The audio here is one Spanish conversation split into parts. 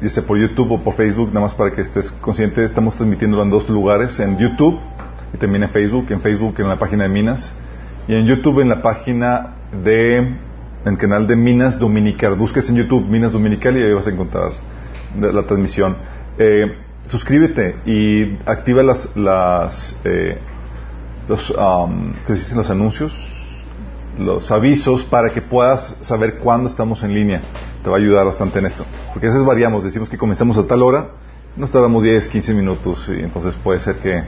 dice por YouTube o por Facebook, nada más para que estés consciente, estamos transmitiendo en dos lugares, en YouTube y también en Facebook, en Facebook en la página de Minas y en YouTube en la página de, en el canal de Minas Dominical. Busques en YouTube Minas Dominical y ahí vas a encontrar la transmisión. Eh, suscríbete y activa las, las eh, los, um, dicen? los anuncios, los avisos para que puedas saber cuándo estamos en línea te va a ayudar bastante en esto. Porque a veces variamos, decimos que comenzamos a tal hora, nos tardamos 10, 15 minutos y entonces puede ser que,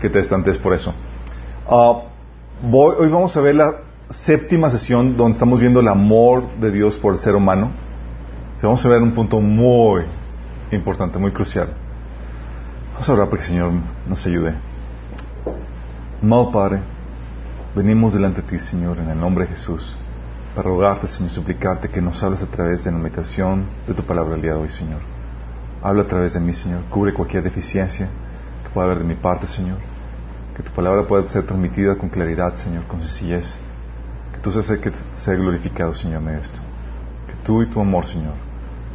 que te estantes por eso. Ah, hoy vamos a ver la séptima sesión donde estamos viendo el amor de Dios por el ser humano. Vamos a ver un punto muy importante, muy crucial. Vamos a orar para que el Señor nos ayude. Amado Padre, venimos delante de ti, Señor, en el nombre de Jesús para rogarte, Señor, suplicarte que nos hables a través de la meditación de tu palabra el día de hoy, Señor. Habla a través de mí, Señor. Cubre cualquier deficiencia que pueda haber de mi parte, Señor. Que tu palabra pueda ser transmitida con claridad, Señor, con sencillez. Que tú seas que sea glorificado, Señor, en esto. Que tú y tu amor, Señor,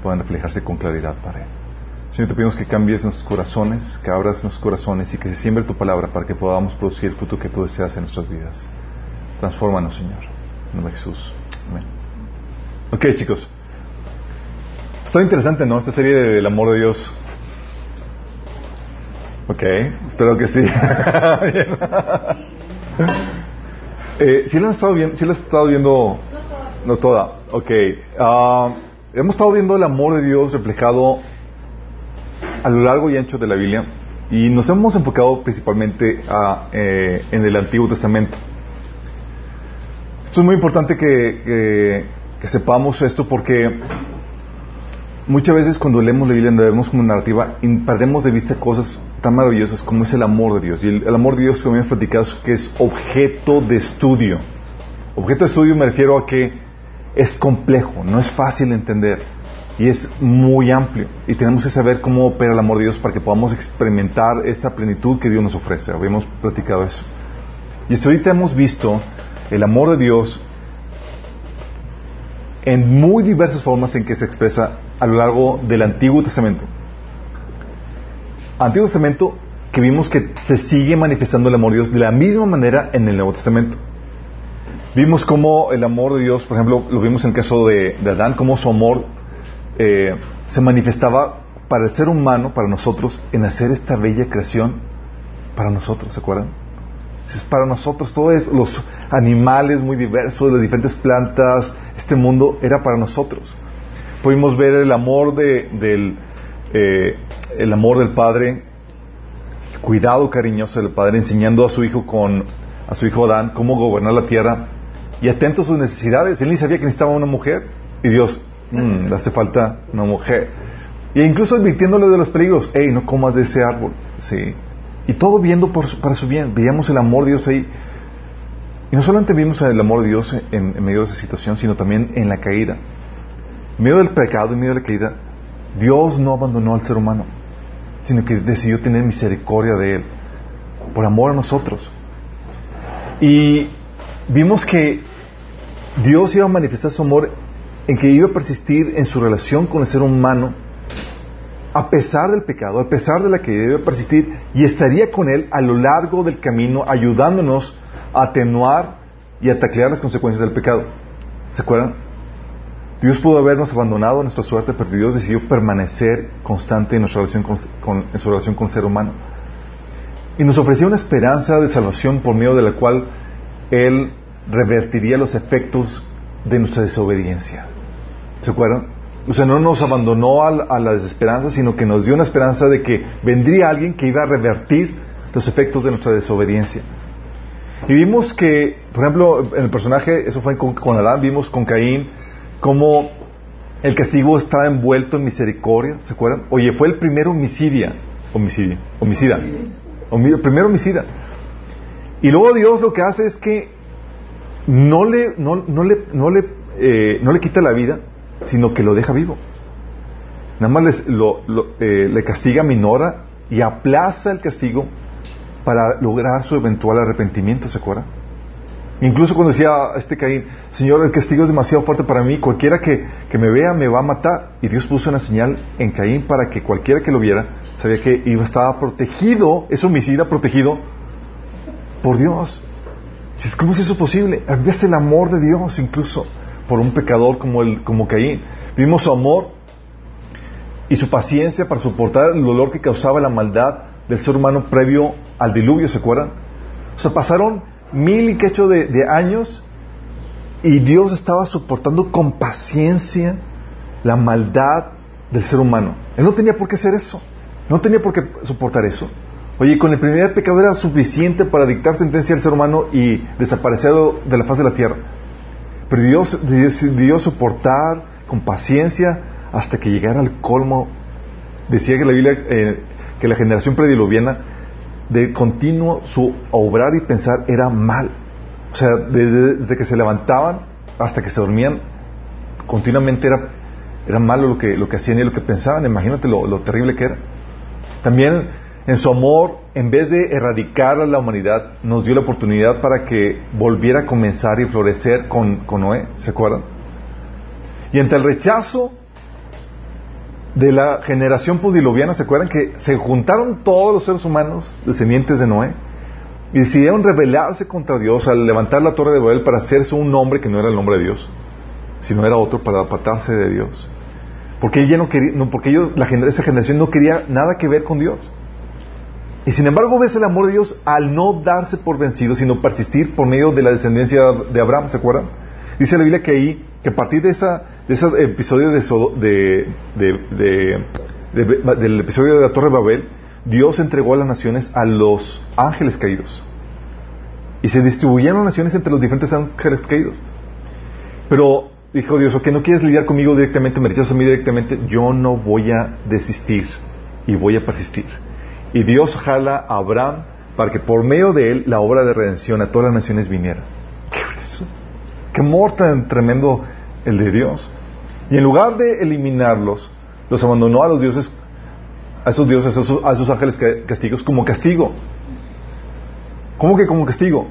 puedan reflejarse con claridad, Padre. Señor, te pedimos que cambies nuestros corazones, que abras nuestros corazones y que se siembre tu palabra para que podamos producir el fruto que tú deseas en nuestras vidas. Transfórmanos, Señor. En nombre de Jesús. Ok, chicos. Está interesante, ¿no? Esta serie del amor de Dios. Ok, espero que sí. eh, ¿Sí la has estado viendo? ¿Sí la has estado viendo? No toda. Ok. Ah, hemos estado viendo el amor de Dios reflejado a lo largo y ancho de la Biblia y nos hemos enfocado principalmente eh, en el Antiguo Testamento. Esto es muy importante que, sepamos esto porque muchas veces cuando leemos la Biblia, vemos como narrativa, perdemos de vista cosas tan maravillosas como es el amor de Dios. Y el, amor de Dios, como hemos platicado, es que es objeto de estudio. Objeto de estudio me refiero a que es complejo, no es fácil de entender y es muy amplio. Y tenemos que saber cómo opera el amor de Dios para que podamos experimentar esa plenitud que Dios nos ofrece. Habíamos platicado eso. Y hasta ahorita hemos visto el amor de Dios en muy diversas formas en que se expresa a lo largo del Antiguo Testamento. Antiguo Testamento que vimos que se sigue manifestando el amor de Dios de la misma manera en el Nuevo Testamento. Vimos cómo el amor de Dios, por ejemplo, lo vimos en el caso de, Adán, cómo su amor eh, se manifestaba para el ser humano, para nosotros, en hacer esta bella creación para nosotros, ¿se acuerdan? es para nosotros, todos los animales muy diversos, las diferentes plantas, este mundo era para nosotros. Pudimos ver el amor de, del eh, el amor del padre, el cuidado cariñoso del padre, enseñando a su hijo con a su hijo Adán cómo gobernar la tierra y atento a sus necesidades. Él ni sabía que necesitaba una mujer y Dios, le hace falta una mujer. Y incluso advirtiéndole de los peligros, hey, no comas de ese árbol, sí, y todo viendo para su bien. Veíamos el amor de Dios ahí. Y no solamente vimos el amor de Dios en, medio de esa situación, sino también en la caída. En medio del pecado, en medio de la caída, Dios no abandonó al ser humano, sino que decidió tener misericordia de él, por amor a nosotros. Y vimos que Dios iba a manifestar su amor en que iba a persistir en su relación con el ser humano a pesar del pecado, a pesar de la que debe persistir, y estaría con Él a lo largo del camino, ayudándonos a atenuar y a taclear las consecuencias del pecado. ¿Se acuerdan? Dios pudo habernos abandonado a nuestra suerte, pero Dios decidió permanecer constante en, nuestra relación con, su relación con el ser humano. Y nos ofrecía una esperanza de salvación por medio de la cual Él revertiría los efectos de nuestra desobediencia. ¿Se acuerdan? O sea, no nos abandonó a la, desesperanza, sino que nos dio una esperanza de que vendría alguien que iba a revertir los efectos de nuestra desobediencia. Y vimos que, por ejemplo, en el personaje, eso fue con, con Adán, vimos con Caín cómo el castigo estaba envuelto en misericordia, ¿se acuerdan? Oye, fue el primer homicidia, homicidio, homicida, el primer homicida. Y luego Dios lo que hace es que no le, no, no le, no le, eh, no le quita la vida, sino que lo deja vivo. Nada más lo, eh, le castiga, minora y aplaza el castigo para lograr su eventual arrepentimiento, ¿se acuerdan? Incluso cuando decía este Caín, Señor, el castigo es demasiado fuerte para mí, cualquiera que, que, me vea me va a matar. Y Dios puso una señal en Caín para que cualquiera que lo viera sabía que iba, estaba protegido, es homicida protegido por Dios. ¿Cómo es eso posible? Es el amor de Dios incluso por un pecador como, el, como Caín. Vimos su amor y su paciencia para soportar el dolor que causaba la maldad del ser humano previo al diluvio, ¿se acuerdan? O sea, pasaron mil y quecho de, de años y Dios estaba soportando con paciencia la maldad del ser humano. Él no tenía por qué hacer eso. No tenía por qué soportar eso. Oye, con el primer pecado era suficiente para dictar sentencia al ser humano y desaparecer de la faz de la tierra. Pero Dios decidió soportar con paciencia hasta que llegara al colmo. Decía que la Biblia, eh, que la generación prediluviana de continuo su obrar y pensar era mal. O sea, desde, que se levantaban hasta que se dormían, continuamente era, era malo lo que, lo que hacían y lo que pensaban. Imagínate lo, terrible que era. También en su amor, en vez de erradicar a la humanidad, nos dio la oportunidad para que volviera a comenzar y florecer con, con Noé. ¿Se acuerdan? Y ante el rechazo de la generación pudiloviana, ¿se acuerdan que se juntaron todos los seres humanos descendientes de Noé? Y decidieron rebelarse contra Dios al levantar la torre de Babel para hacerse un nombre que no era el nombre de Dios, sino era otro para apartarse de Dios. Porque ella no quería, no, porque ellos, la, esa generación no quería nada que ver con Dios. Y sin embargo ves el amor de Dios al no darse por vencido, sino persistir por medio de la descendencia de Abraham, ¿se acuerdan? Dice la Biblia que ahí, que a partir de, esa, de ese episodio de, del episodio de la Torre de Babel, Dios entregó a las naciones a los ángeles caídos. Y se distribuyeron naciones entre los diferentes ángeles caídos. Pero dijo Dios, ok, no quieres lidiar conmigo directamente, me rechazas a mí directamente, yo no voy a desistir y voy a persistir. Y Dios jala a Abraham para que por medio de él la obra de redención a todas las naciones viniera. ¿Qué es eso? Amor tan tremendo el de Dios. Y en lugar de eliminarlos, los abandonó a los dioses, a esos dioses, a esos, ángeles castigos como castigo. ¿Cómo que como castigo?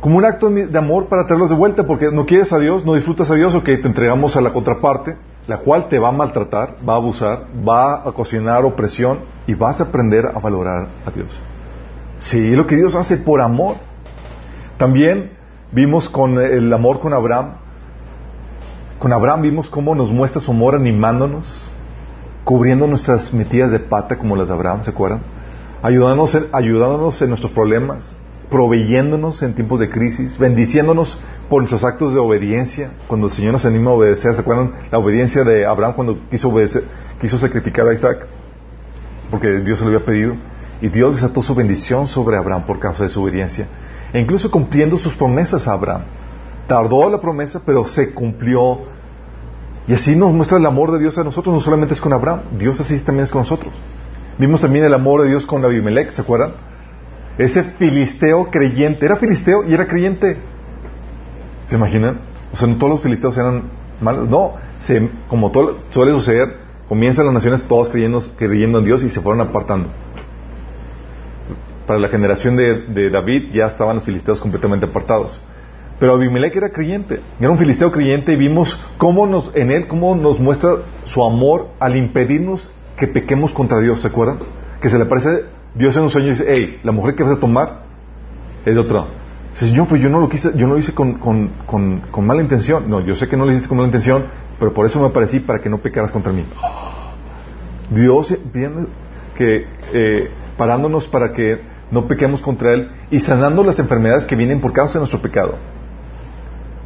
Como un acto de amor para traerlos de vuelta, porque no quieres a Dios, no disfrutas a Dios, ok, te entregamos a la contraparte, la cual te va a maltratar, va a abusar, va a cocinar opresión y vas a aprender a valorar a Dios. Sí, lo que Dios hace por amor. También Vimos con el amor con Abraham. Con Abraham vimos cómo nos muestra su amor animándonos, cubriendo nuestras metidas de pata como las de Abraham, ¿se acuerdan? Ayudándonos en, ayudándonos en nuestros problemas, proveyéndonos en tiempos de crisis, bendiciéndonos por nuestros actos de obediencia, cuando el Señor nos anima a obedecer, ¿se acuerdan? La obediencia de Abraham cuando quiso obedecer, quiso sacrificar a Isaac, porque Dios se lo había pedido, y Dios desató su bendición sobre Abraham por causa de su obediencia e incluso cumpliendo sus promesas a Abraham. Tardó la promesa, pero se cumplió. Y así nos muestra el amor de Dios a nosotros, no solamente es con Abraham, Dios así también es con nosotros. Vimos también el amor de Dios con Abimelech, ¿se acuerdan? Ese filisteo creyente, era filisteo y era creyente. ¿Se imaginan? O sea, no todos los filisteos eran malos, no, como suele suceder, comienzan las naciones todas creyendo, creyendo en Dios y se fueron apartando para la generación de, David ya estaban los filisteos completamente apartados. Pero Abimelech era creyente, era un filisteo creyente y vimos cómo nos, en él cómo nos muestra su amor al impedirnos que pequemos contra Dios, ¿se acuerdan? Que se le aparece Dios en un sueño dice, hey, la mujer que vas a tomar es de otra. Dice, pues yo no lo quise, yo no lo hice con, con, mala intención. No, yo sé que no lo hiciste con mala intención, pero por eso me aparecí para que no pecaras contra mí. Dios entiende que eh, parándonos para que no pequemos contra Él y sanando las enfermedades que vienen por causa de nuestro pecado.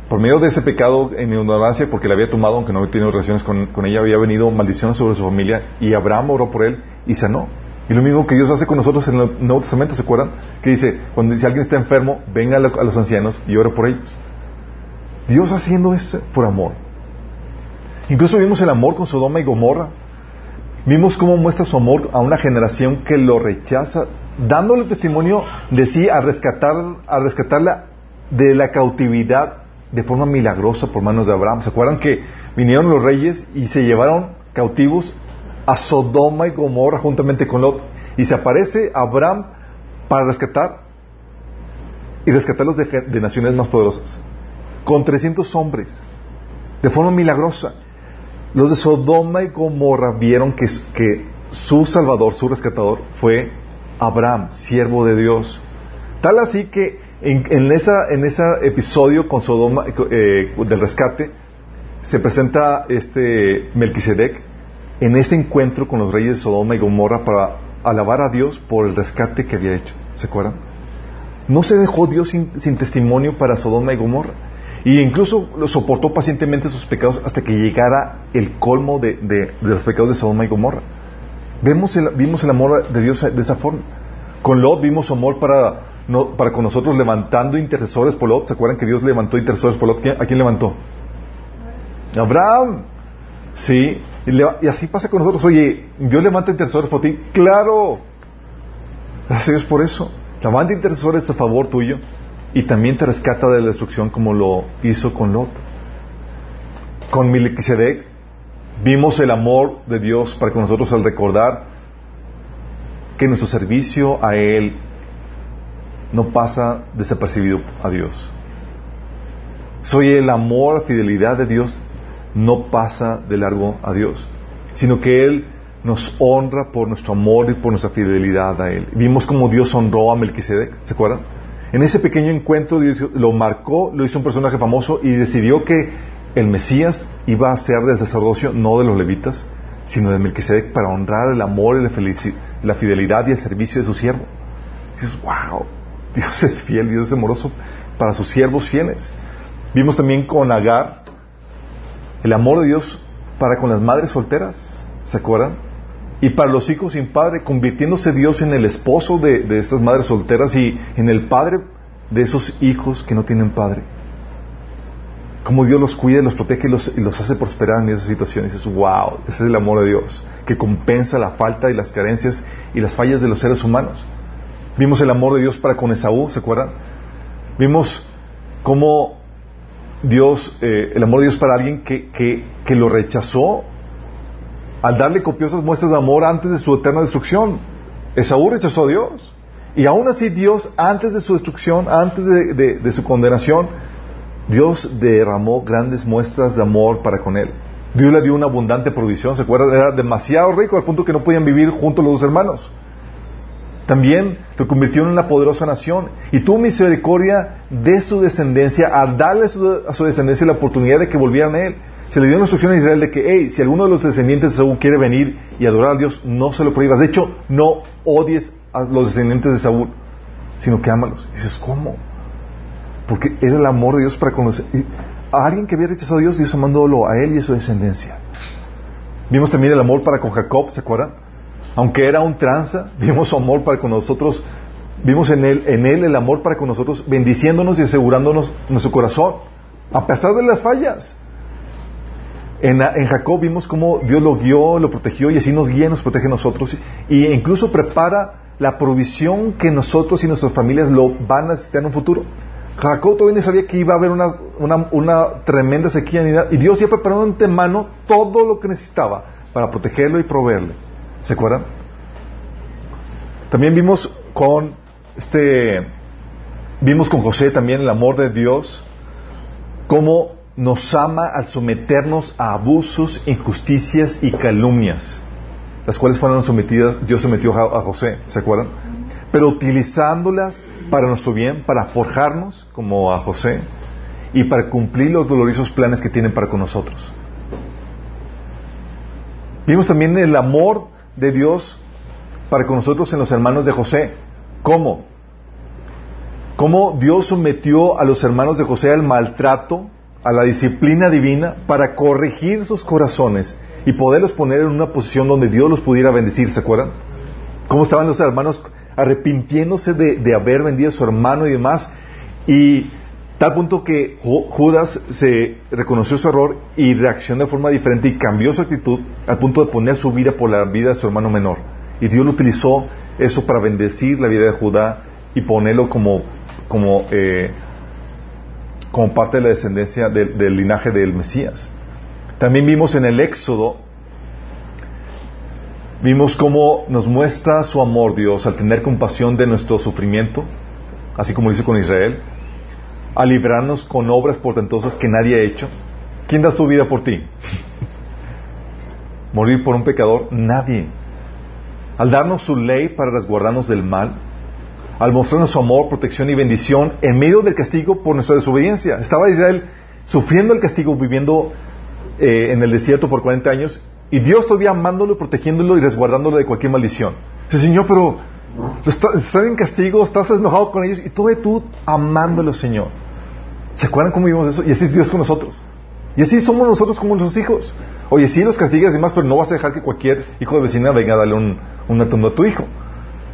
Por medio de ese pecado en ignorancia, porque le había tomado, aunque no había tenido relaciones con, ella, había venido maldición sobre su familia y Abraham oró por él y sanó. Y lo mismo que Dios hace con nosotros en el Nuevo Testamento, ¿se acuerdan? Que dice, cuando dice alguien está enfermo, venga a, los ancianos y ore por ellos. Dios haciendo eso por amor. Incluso vimos el amor con Sodoma y Gomorra. Vimos cómo muestra su amor a una generación que lo rechaza dándole testimonio de sí a rescatar, a rescatarla de la cautividad de forma milagrosa por manos de Abraham. ¿Se acuerdan que vinieron los reyes y se llevaron cautivos a Sodoma y Gomorra juntamente con Lot? Y se aparece Abraham para rescatar y rescatarlos de, de naciones más poderosas. Con 300 hombres, de forma milagrosa. Los de Sodoma y Gomorra vieron que, que su salvador, su rescatador, fue Abraham, siervo de Dios. Tal así que en, en, esa, en ese episodio con Sodoma, eh, del rescate, se presenta este Melquisedec en ese encuentro con los reyes de Sodoma y Gomorra para alabar a Dios por el rescate que había hecho. ¿Se acuerdan? No se dejó Dios sin, testimonio para Sodoma y Gomorra. Y incluso lo soportó pacientemente sus pecados hasta que llegara el colmo de, los pecados de Sodoma y Gomorra. Vemos el, vimos el amor de Dios de esa forma. Con Lot vimos su amor para con nosotros levantando intercesores por Lot. ¿Se acuerdan que Dios levantó intercesores por Lot? ¿A quién levantó? Abraham. Sí. Y, le, y, así pasa con nosotros. Oye, yo levanto intercesores por ti. Claro. Gracias por eso. Levanta intercesores a favor tuyo y también te rescata de la destrucción como lo hizo con Lot. Con Melquisedec vimos el amor de Dios para con nosotros al recordar que nuestro servicio a Él no pasa desapercibido a Dios. Soy el amor, la fidelidad de Dios no pasa de largo a Dios, sino que Él nos honra por nuestro amor y por nuestra fidelidad a Él. Vimos como Dios honró a Melquisedec, ¿se acuerdan? En ese pequeño encuentro Dios lo marcó, lo hizo un personaje famoso y decidió que el Mesías iba a ser del sacerdocio, no de los levitas, sino de Melquisedec para honrar el amor y la, la fidelidad y el servicio de su siervo. Dices, wow, Dios es fiel, Dios es amoroso para sus siervos fieles. Vimos también con Agar el amor de Dios para con las madres solteras, ¿se acuerdan? Y para los hijos sin padre, convirtiéndose Dios en el esposo de, de estas madres solteras y en el padre de esos hijos que no tienen padre. Como Dios los cuida, los protege y los, hace prosperar en esas situaciones. Y dices, wow, ese es el amor de Dios, que compensa la falta y las carencias y las fallas de los seres humanos. Vimos el amor de Dios para con Esaú, ¿se acuerdan? Vimos cómo Dios, eh, el amor de Dios para alguien que, que, que lo rechazó al darle copiosas muestras de amor antes de su eterna destrucción. Esaú rechazó a Dios. Y aún así Dios, antes de su destrucción, antes de, de, su condenación, Dios derramó grandes muestras de amor para con él. Dios le dio una abundante provisión, ¿se acuerdan? Era demasiado rico al punto que no podían vivir juntos los dos hermanos. También lo convirtió en una poderosa nación y tuvo misericordia de su descendencia al darle a su, descendencia la oportunidad de que volvieran a él se le dio una instrucción a Israel de que, hey, si alguno de los descendientes de Saúl quiere venir y adorar a Dios, no se lo prohíbas. De hecho, no odies a los descendientes de Saúl, sino que ámalos. Y dices, ¿cómo? Porque era el amor de Dios para conocer. A alguien que había rechazado a Dios, Dios amándolo a él y a su descendencia. Vimos también el amor para con Jacob, ¿se acuerdan? Aunque era un tranza, vimos su amor para con nosotros. Vimos en él, en él el amor para con nosotros, bendiciéndonos y asegurándonos nuestro corazón, a pesar de las fallas. En, Jacob vimos cómo Dios lo guió, lo protegió y así nos guía, nos protege a nosotros e incluso prepara la provisión que nosotros y nuestras familias lo van a necesitar en un futuro. Jacob todavía no sabía que iba a haber una, una, una tremenda sequía y Dios ya preparó de antemano todo lo que necesitaba para protegerlo y proveerle. ¿Se acuerdan? También vimos con este vimos con José también el amor de Dios cómo nos ama al someternos a abusos, injusticias y calumnias, las cuales fueron sometidas, Dios sometió a José, ¿se acuerdan? Pero utilizándolas para nuestro bien, para forjarnos como a José y para cumplir los dolorosos planes que tienen para con nosotros. Vimos también el amor de Dios para con nosotros en los hermanos de José. ¿Cómo? ¿Cómo Dios sometió a los hermanos de José al maltrato, a la disciplina divina para corregir sus corazones y poderlos poner en una posición donde Dios los pudiera bendecir, ¿se acuerdan? Cómo estaban los hermanos arrepintiéndose de, de haber vendido a su hermano y demás, y tal punto que Judas se reconoció su error y reaccionó de forma diferente y cambió su actitud al punto de poner su vida por la vida de su hermano menor. Y Dios lo utilizó eso para bendecir la vida de Judá y ponerlo como, como eh, como parte de la descendencia del, linaje del Mesías. También vimos en el Éxodo, vimos cómo nos muestra su amor Dios al tener compasión de nuestro sufrimiento, así como lo hizo con Israel, a librarnos con obras portentosas que nadie ha hecho. ¿Quién da su vida por ti? Morir por un pecador, nadie. Al darnos su ley para resguardarnos del mal, al mostrarnos su amor, protección y bendición en medio del castigo por nuestra desobediencia. Estaba Israel sufriendo el castigo, viviendo eh, en el desierto por 40 años, y Dios todavía amándolo, protegiéndolo y resguardándolo de cualquier maldición. Señor, pero están en castigo, estás enojado con ellos, y todo tú amándolo, Señor. ¿Se acuerdan cómo vivimos eso? Y así es Dios con nosotros. Y así somos nosotros como nuestros hijos. Oye, sí los castigas y demás, pero no vas a dejar que cualquier hijo de vecina venga a darle un, un a tu hijo,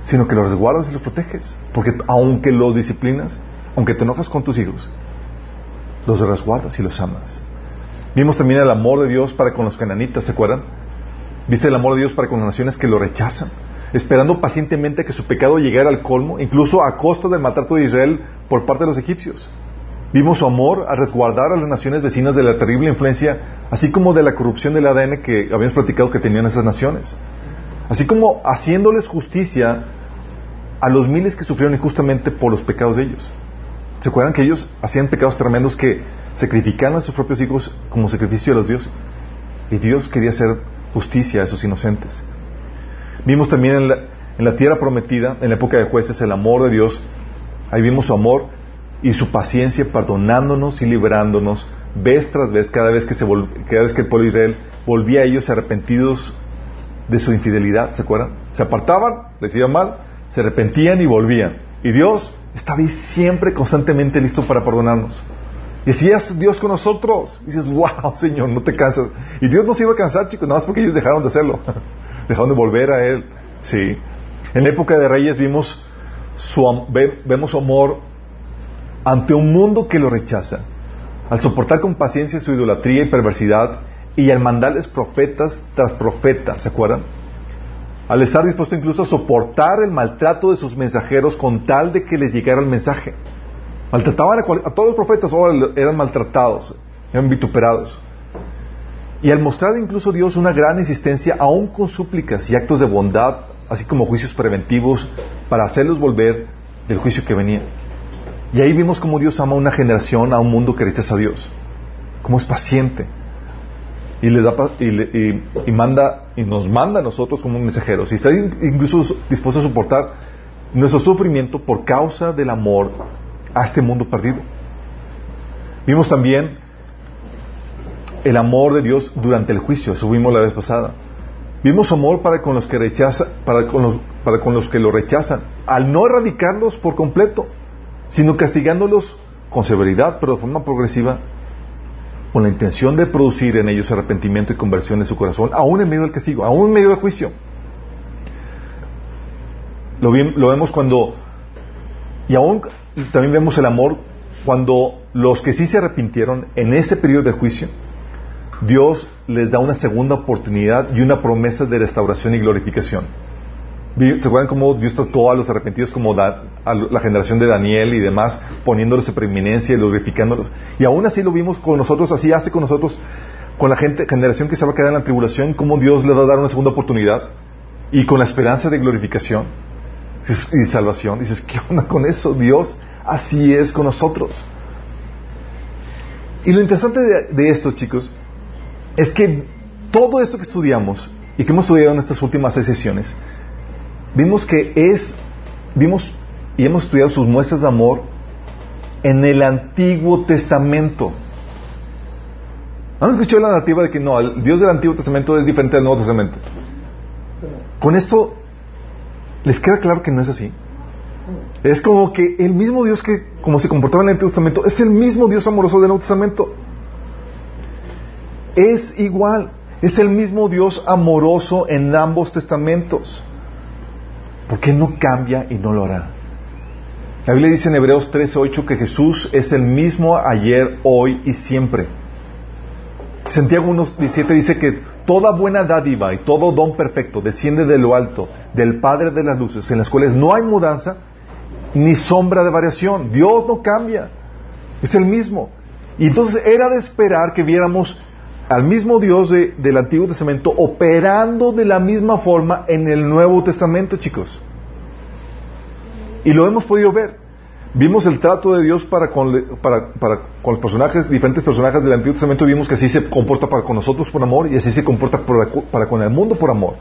sino que los resguardas y los proteges. Porque aunque los disciplinas, aunque te enojas con tus hijos, los resguardas y los amas. Vimos también el amor de Dios para con los cananitas, ¿se acuerdan? ¿Viste el amor de Dios para con las naciones que lo rechazan? Esperando pacientemente que su pecado llegara al colmo, incluso a costa del maltrato de Israel por parte de los egipcios. Vimos su amor a resguardar a las naciones vecinas de la terrible influencia, así como de la corrupción del ADN que habíamos platicado que tenían esas naciones. Así como haciéndoles justicia a los miles que sufrieron injustamente por los pecados de ellos. ¿Se acuerdan que ellos hacían pecados tremendos que sacrificaban a sus propios hijos como sacrificio de los dioses? Y Dios quería hacer justicia a esos inocentes. Vimos también en la, tierra prometida, en la época de jueces, el amor de Dios. Ahí vimos su amor y su paciencia perdonándonos y liberándonos vez tras vez, cada vez que, se cada vez que el pueblo de Israel volvía a ellos arrepentidos de su infidelidad, ¿se acuerdan? Se apartaban, les iba mal, se arrepentían y volvían. Y Dios estaba ahí siempre constantemente listo para perdonarnos. Y así es Dios con nosotros. Dices, wow, Señor, no te cansas. Y Dios no se iba a cansar, chicos, nada más porque ellos dejaron de hacerlo. Dejaron de volver a Él. Sí. En época de Reyes vimos su, vemos su amor ante un mundo que lo rechaza, al soportar con paciencia su idolatría y perversidad y al mandarles profetas tras profetas, ¿se acuerdan? Al estar dispuesto incluso a soportar el maltrato de sus mensajeros con tal de que les llegara el mensaje. Maltrataban a, todos los profetas, ahora eran maltratados, eran vituperados. Y al mostrar incluso Dios una gran insistencia, aún con súplicas y actos de bondad, así como juicios preventivos, para hacerlos volver del juicio que venía. Y ahí vimos cómo Dios ama a una generación, a un mundo que rechaza a Dios. Cómo es paciente. Y, le da, y, manda, y nos manda a nosotros como mensajeros. Y está incluso dispuesto a soportar nuestro sufrimiento por causa del amor a este mundo perdido. Vimos también el amor de Dios durante el juicio. Eso vimos la vez pasada. Vimos amor para con los que rechaza, para con los, para con los que lo rechazan, al no erradicarlos por completo sino castigándolos con severidad, pero de forma progresiva, con la intención de producir en ellos arrepentimiento y conversión en su corazón, aún en medio del castigo, aún en medio del juicio. Lo, lo vemos cuando, y aún también vemos el amor cuando los que sí se arrepintieron en ese periodo de juicio, Dios les da una segunda oportunidad y una promesa de restauración y glorificación. ¿Se acuerdan cómo Dios trató a los arrepentidos como a la generación de Daniel y demás, poniéndolos en preeminencia y glorificándolos? Y aún así lo vimos con nosotros, así hace con nosotros, con la gente, generación que se va a quedar en la tribulación, cómo Dios le va a dar una segunda oportunidad y con la esperanza de glorificación y salvación. Dices, ¿qué onda con eso? Dios así es con nosotros. Y lo interesante de, de esto, chicos, es que todo esto que estudiamos y que hemos estudiado en estas últimas seis sesiones, vimos que es, vimos y hemos estudiado sus muestras de amor en el Antiguo Testamento. ¿Han escuchado la narrativa de que no, el Dios del Antiguo Testamento es diferente del Nuevo Testamento? Con esto, ¿les queda claro que no es así? Es como que el mismo Dios que, como se comportaba en el Antiguo Testamento, es el mismo Dios amoroso del Nuevo Testamento. Es igual, es el mismo Dios amoroso en ambos testamentos. ¿Por qué no cambia y no lo hará? La Biblia dice en Hebreos 13:8 que Jesús es el mismo ayer, hoy y siempre. Santiago 1:17 dice que toda buena dádiva y todo don perfecto desciende de lo alto, del Padre de las luces, en las cuales no hay mudanza ni sombra de variación. Dios no cambia, es el mismo. Y entonces era de esperar que viéramos al mismo Dios del Antiguo Testamento operando de la misma forma en el Nuevo Testamento, chicos. Y lo hemos podido ver. Vimos el trato de Dios para con, para, para con los personajes, diferentes personajes del Antiguo Testamento, vimos que así se comporta para con nosotros por amor y así se comporta para con el mundo por amor.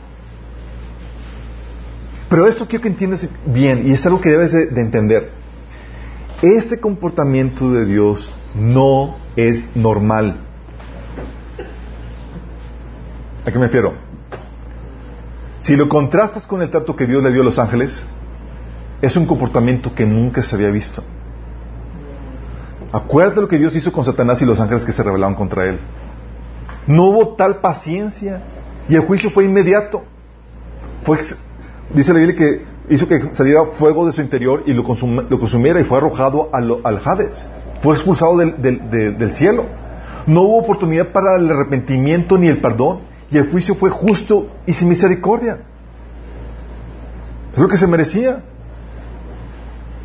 Pero esto quiero que entiendas bien y es algo que debes de, de entender. Este comportamiento de Dios no es normal. ¿A qué me refiero? Si lo contrastas con el trato que Dios le dio a los ángeles, es un comportamiento que nunca se había visto. Acuérdate lo que Dios hizo con Satanás y los ángeles que se rebelaron contra él. No hubo tal paciencia y el juicio fue inmediato. Dice la Biblia que hizo que saliera fuego de su interior y lo, consumiera y fue arrojado al, Hades. Fue expulsado del cielo. No hubo oportunidad para el arrepentimiento ni el perdón y el juicio fue justo y sin misericordia. Es lo que se merecía.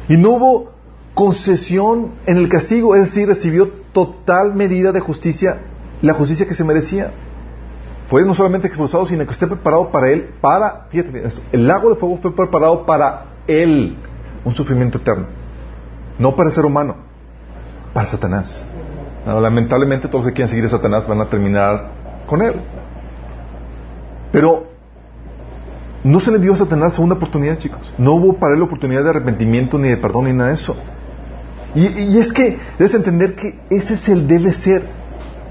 Y no hubo concesión en el castigo, es decir, recibió total medida de justicia, la justicia que se merecía. Fue no solamente expulsado, sino que esté preparado para él, para, fíjate el lago de fuego fue preparado para él, un sufrimiento eterno. No para el ser humano, para Satanás. lamentablemente todos los que quieren seguir a Satanás van a terminar con él. Pero no se le dio a Satanás segunda oportunidad, chicos. No hubo para él oportunidad de arrepentimiento, ni de perdón, ni nada de eso. Y, es que debes entender que ese es el debe ser.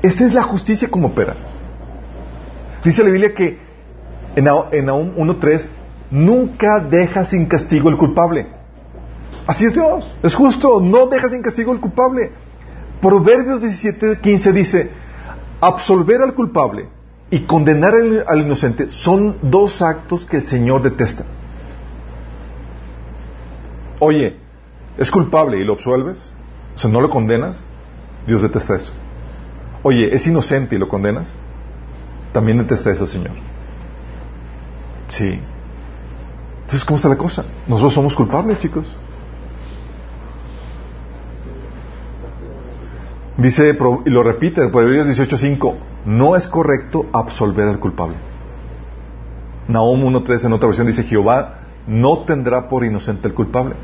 Esa es la justicia como opera. Dice la Biblia que en, en Nahum 1.3 nunca deja sin castigo el culpable. Así es Dios. Es justo. No deja sin castigo el culpable. Proverbios 17.15 dice, absolver al culpable y condenar al, inocente son dos actos que el Señor detesta. Oye, ¿es culpable y lo absuelves? O sea, ¿no lo condenas? Dios detesta eso. Oye, ¿es inocente y lo condenas? También detesta eso, Señor. Sí. Entonces, ¿cómo está la cosa? Nosotros somos culpables, chicos. Dice, y lo repite, Proverbios 18.5, no es correcto absolver al culpable. Nahum 1.3 en otra versión dice, Jehová no tendrá por inocente al culpable.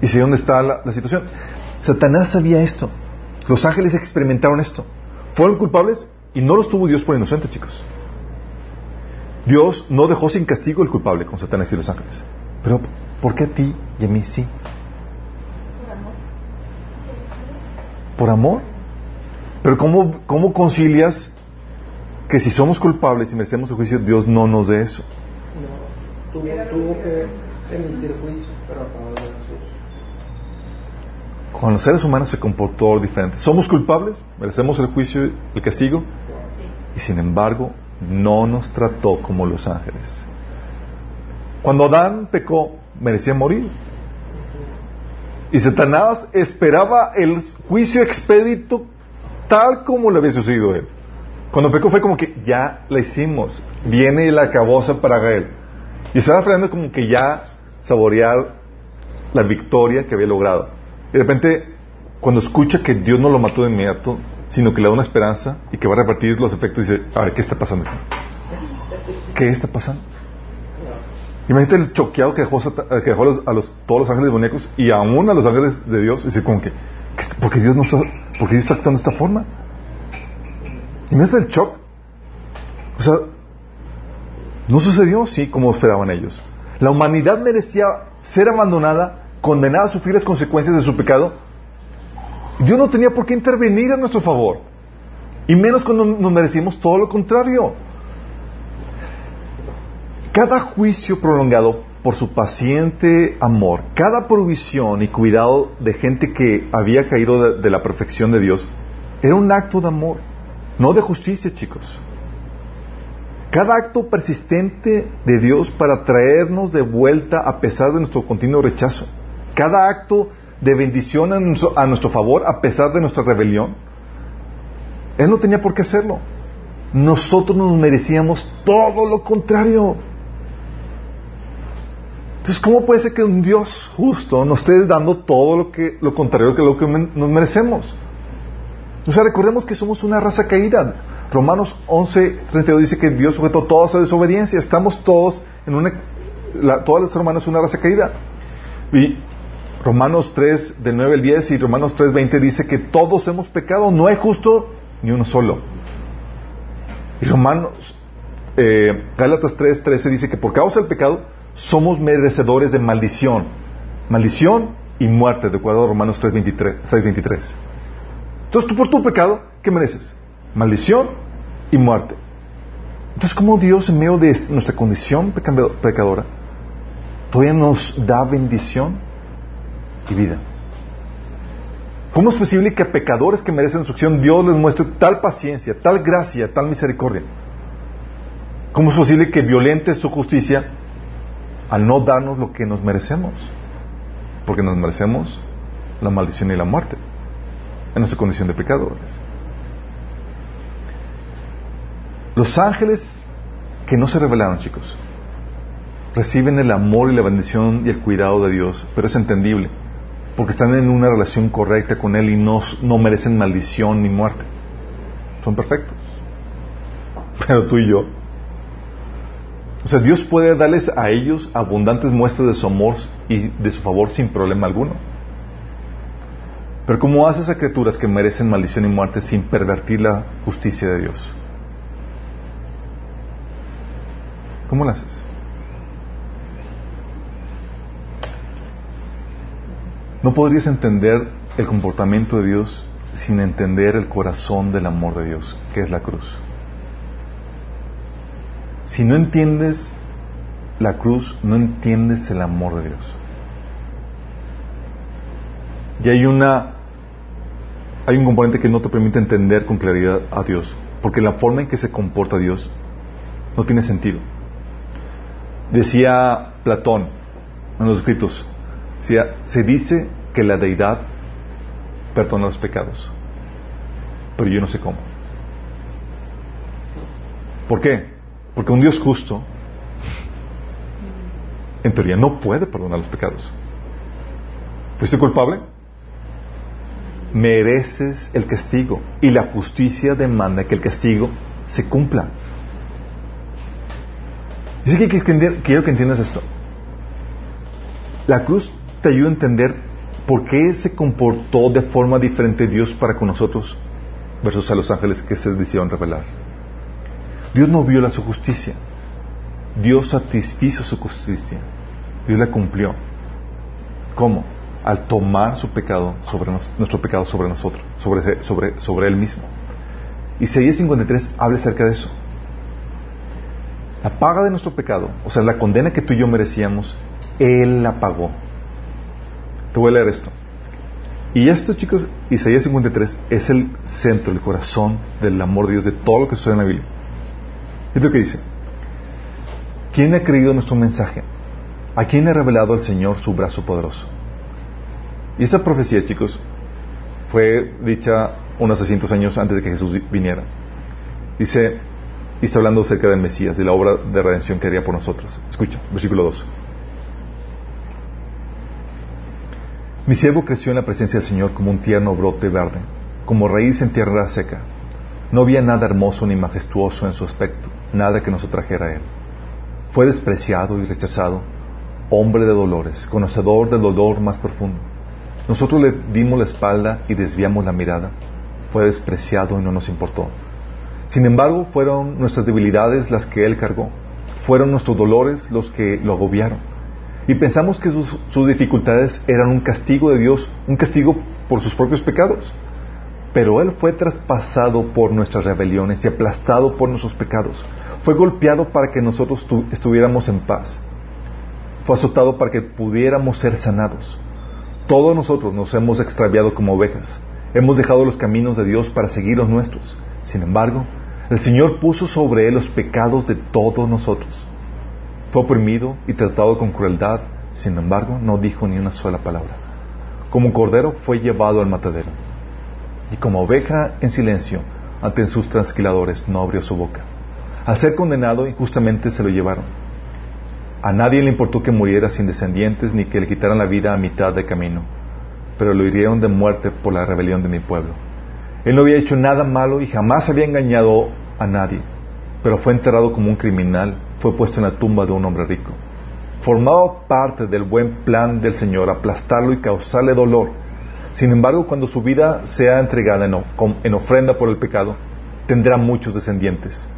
¿Y si dónde está la, situación? Satanás sabía esto. Los ángeles experimentaron esto. Fueron culpables y no los tuvo Dios por inocente, chicos. Dios no dejó sin castigo el culpable con Satanás y los ángeles. Pero, ¿por qué a ti y a mí sí? Por amor. ¿Por amor? Pero ¿cómo, ¿cómo concilias que si somos culpables y merecemos el juicio, Dios no nos dé eso? No, tuvo, que emitir juicio, pero a de Jesús. Con los seres humanos se comportó diferente. Somos culpables, merecemos el juicio el castigo, y sin embargo no nos trató como los ángeles. Cuando Adán pecó, merecía morir. Y Satanás esperaba el juicio expedito tal como le había sucedido a él. Cuando pecó fue como que ya la hicimos, viene la caboza para él. Y estaba esperando como que ya saborear la victoria que había logrado. Y de repente, cuando escucha que Dios no lo mató de inmediato, sino que le da una esperanza y que va a repartir los efectos, dice, a ver, ¿qué está pasando aquí? ¿Qué está pasando? Imagínate el choqueado que dejó, a, los, todos los ángeles demoníacos y aún a los ángeles de Dios. Y dice, como que, porque Dios no está ¿Por qué Dios está actuando de esta forma? Imagínate el shock. O sea, no sucedió así como esperaban ellos. La humanidad merecía ser abandonada, condenada a sufrir las consecuencias de su pecado. Dios no tenía por qué intervenir a nuestro favor. Y menos cuando nos merecíamos todo lo contrario. Cada juicio prolongado por su paciente amor, cada provisión y cuidado de gente que había caído de, la perfección de Dios, era un acto de amor, no de justicia, chicos. Cada acto persistente de Dios para traernos de vuelta a pesar de nuestro continuo rechazo. Cada acto de bendición a nuestro, favor a pesar de nuestra rebelión. Él no tenía por qué hacerlo. Nosotros nos merecíamos todo lo contrario. Entonces, ¿cómo puede ser que un Dios justo nos esté dando todo lo que lo contrario que lo que nos merecemos? O sea, recordemos que somos una raza caída. Romanos 11, 32 dice que Dios sujetó toda su desobediencia. Estamos todos en una, todas las hermanas una raza caída. Y Romanos 3, del 9 al 10 y Romanos 3, 20 dice que todos hemos pecado, no hay justo ni uno solo. Y Romanos, eh, Gálatas 3, 13 dice que por causa del pecado somos merecedores de maldición. Maldición y muerte, de acuerdo a Romanos 3, 6, 23. Entonces tú por tu pecado, ¿qué mereces? Maldición y muerte. Entonces, ¿cómo Dios en medio de nuestra condición pecadora todavía nos da bendición y vida? ¿Cómo es posible que a pecadores que merecen instrucción Dios les muestre tal paciencia, tal gracia, tal misericordia? ¿Cómo es posible que violente su justicia al no darnos lo que nos merecemos? Porque nos merecemos la maldición y la muerte en nuestra condición de pecadores. Los ángeles que no se revelaron, chicos, reciben el amor y la bendición y el cuidado de Dios, pero es entendible, porque están en una relación correcta con Él y no, no merecen maldición ni muerte. Son perfectos. Pero tú y yo. O sea, Dios puede darles a ellos abundantes muestras de su amor y de su favor sin problema alguno. Pero ¿cómo haces a criaturas que merecen maldición y muerte sin pervertir la justicia de Dios? ¿Cómo lo haces? No podrías entender el comportamiento de Dios sin entender el corazón del amor de Dios, que es la cruz. Si no entiendes la cruz, no entiendes el amor de Dios. Y hay una hay un componente que no te permite entender con claridad a Dios, porque la forma en que se comporta Dios no tiene sentido. Decía Platón en los escritos, se dice que la deidad perdona los pecados, pero yo no sé cómo. ¿Por qué? Porque un Dios justo, en teoría, no puede perdonar los pecados. ¿Fuiste culpable? Mereces el castigo y la justicia demanda que el castigo se cumpla. Dice que, quiero que entiendas esto. La cruz te ayuda a entender por qué se comportó de forma diferente Dios para con nosotros versus a los ángeles que se decidieron revelar. Dios no viola su justicia. Dios satisfizo su justicia. Dios la cumplió. ¿Cómo? Al tomar su pecado sobre nuestro pecado sobre nosotros, sobre, sobre, sobre Él mismo. Isaías 53 habla acerca de eso. La paga de nuestro pecado, o sea, la condena que tú y yo merecíamos, Él la pagó. Te voy a leer esto. Y esto, chicos, Isaías 53 es el centro, el corazón del amor de Dios, de todo lo que sucede en la Biblia. Es lo que dice. ¿Quién ha creído nuestro mensaje? ¿A quién ha revelado el Señor su brazo poderoso? Y esta profecía, chicos, fue dicha unos 600 años antes de que Jesús viniera. Dice, y está hablando acerca del Mesías, de la obra de redención que haría por nosotros. Escucha, versículo 2. Mi siervo creció en la presencia del Señor como un tierno brote verde, como raíz en tierra seca. No había nada hermoso ni majestuoso en su aspecto, nada que nos atrajera a él. Fue despreciado y rechazado, hombre de dolores, conocedor del dolor más profundo. Nosotros le dimos la espalda y desviamos la mirada. Fue despreciado y no nos importó. Sin embargo, fueron nuestras debilidades las que Él cargó, fueron nuestros dolores los que lo agobiaron. Y pensamos que sus, dificultades eran un castigo de Dios, un castigo por sus propios pecados. Pero Él fue traspasado por nuestras rebeliones y aplastado por nuestros pecados. Fue golpeado para que nosotros estuviéramos en paz. Fue azotado para que pudiéramos ser sanados. Todos nosotros nos hemos extraviado como ovejas. Hemos dejado los caminos de Dios para seguir los nuestros. Sin embargo, el Señor puso sobre él los pecados de todos nosotros. Fue oprimido y tratado con crueldad, sin embargo, no dijo ni una sola palabra. Como cordero fue llevado al matadero. Y como oveja en silencio ante sus transquiladores no abrió su boca. Al ser condenado, injustamente se lo llevaron. A nadie le importó que muriera sin descendientes ni que le quitaran la vida a mitad de camino, pero lo hirieron de muerte por la rebelión de mi pueblo. Él no había hecho nada malo y jamás había engañado a nadie, pero fue enterrado como un criminal, fue puesto en la tumba de un hombre rico. Formaba parte del buen plan del Señor aplastarlo y causarle dolor. Sin embargo, cuando su vida sea entregada en, ofrenda por el pecado, tendrá muchos descendientes.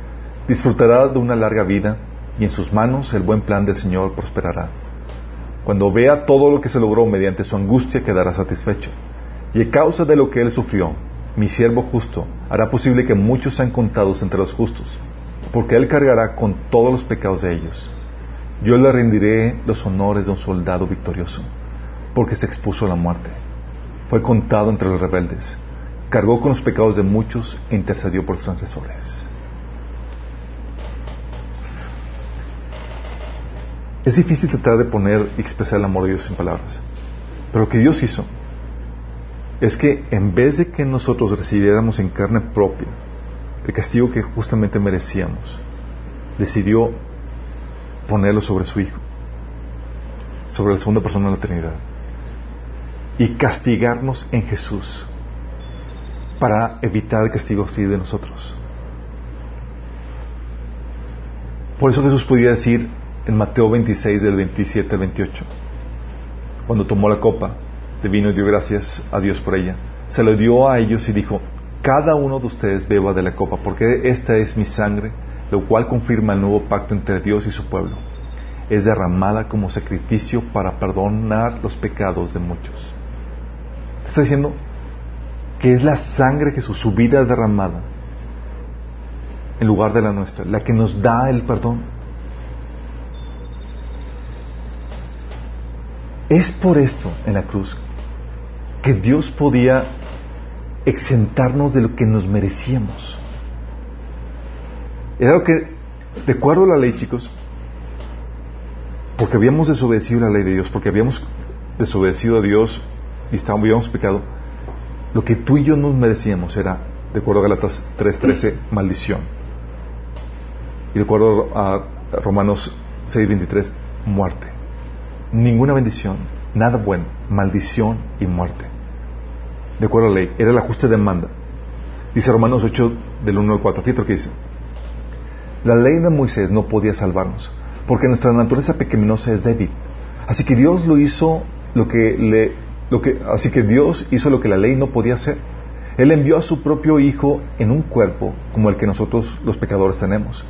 Disfrutará de una larga vida y en sus manos el buen plan del Señor prosperará. Cuando vea todo lo que se logró mediante su angustia, quedará satisfecho. Y a causa de lo que él sufrió, mi siervo justo hará posible que muchos sean contados entre los justos, porque él cargará con todos los pecados de ellos. Yo le rendiré los honores de un soldado victorioso, porque se expuso a la muerte. Fue contado entre los rebeldes, cargó con los pecados de muchos e intercedió por los transgresores. Es difícil tratar de poner y expresar el amor de Dios en palabras, pero lo que Dios hizo es que en vez de que nosotros recibiéramos en carne propia el castigo que justamente merecíamos, decidió ponerlo sobre su Hijo, sobre la segunda persona de la Trinidad, y castigarnos en Jesús para evitar el castigo así de nosotros. Por eso Jesús podía decir en Mateo 26 del 27 al 28, cuando tomó la copa, de vino y dio gracias a Dios por ella. Se lo dio a ellos y dijo, cada uno de ustedes beba de la copa, porque esta es mi sangre, lo cual confirma el nuevo pacto entre Dios y su pueblo. Es derramada como sacrificio para perdonar los pecados de muchos. Está diciendo que es la sangre de Jesús, su vida derramada, en lugar de la nuestra, la que nos da el perdón. Es por esto en la cruz que Dios podía exentarnos de lo que nos merecíamos. Era lo que, de acuerdo a la ley, chicos, porque habíamos desobedecido la ley de Dios, porque habíamos desobedecido a Dios y estábamos, habíamos pecado, lo que tú y yo nos merecíamos era, de acuerdo a Galatas 3.13, maldición. Y de acuerdo a Romanos 6.23, muerte. Ninguna bendición, nada bueno, maldición y muerte de acuerdo a la ley, era la justa demanda. Dice Romanos 8 del 1 al 4, fíjate lo que dice. La ley de Moisés no podía salvarnos, porque nuestra naturaleza pecaminosa es débil. Así que Dios lo hizo lo que le así que Dios hizo lo que la ley no podía hacer. Él envió a su propio hijo en un cuerpo como el que nosotros los pecadores tenemos.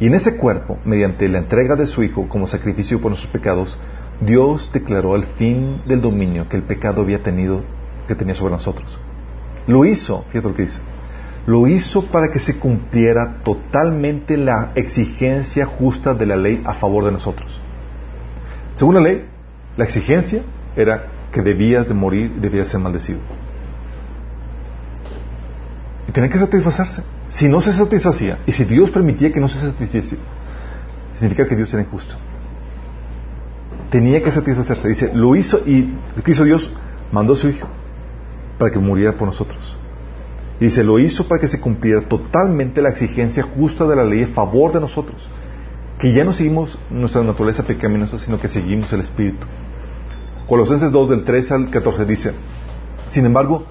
Y en ese cuerpo, mediante la entrega de su hijo como sacrificio por nuestros pecados, Dios declaró el fin del dominio que el pecado había tenido que tenía sobre nosotros. Lo hizo, fíjate lo que dice, lo hizo para que se cumpliera totalmente la exigencia justa de la ley a favor de nosotros. Según la ley, la exigencia era que debías de morir debías ser maldecido. Y tenía que satisfacerse. Si no se satisfacía, y si Dios permitía que no se satisfaciera, significa que Dios era injusto. Tenía que satisfacerse. Dice, lo hizo y que hizo Dios, mandó a su hijo para que muriera por nosotros. Y se lo hizo para que se cumpliera totalmente la exigencia justa de la ley a favor de nosotros. Que ya no seguimos nuestra naturaleza pecaminosa, sino que seguimos el Espíritu. Colosenses 2 del 13 al 14 dice, sin embargo,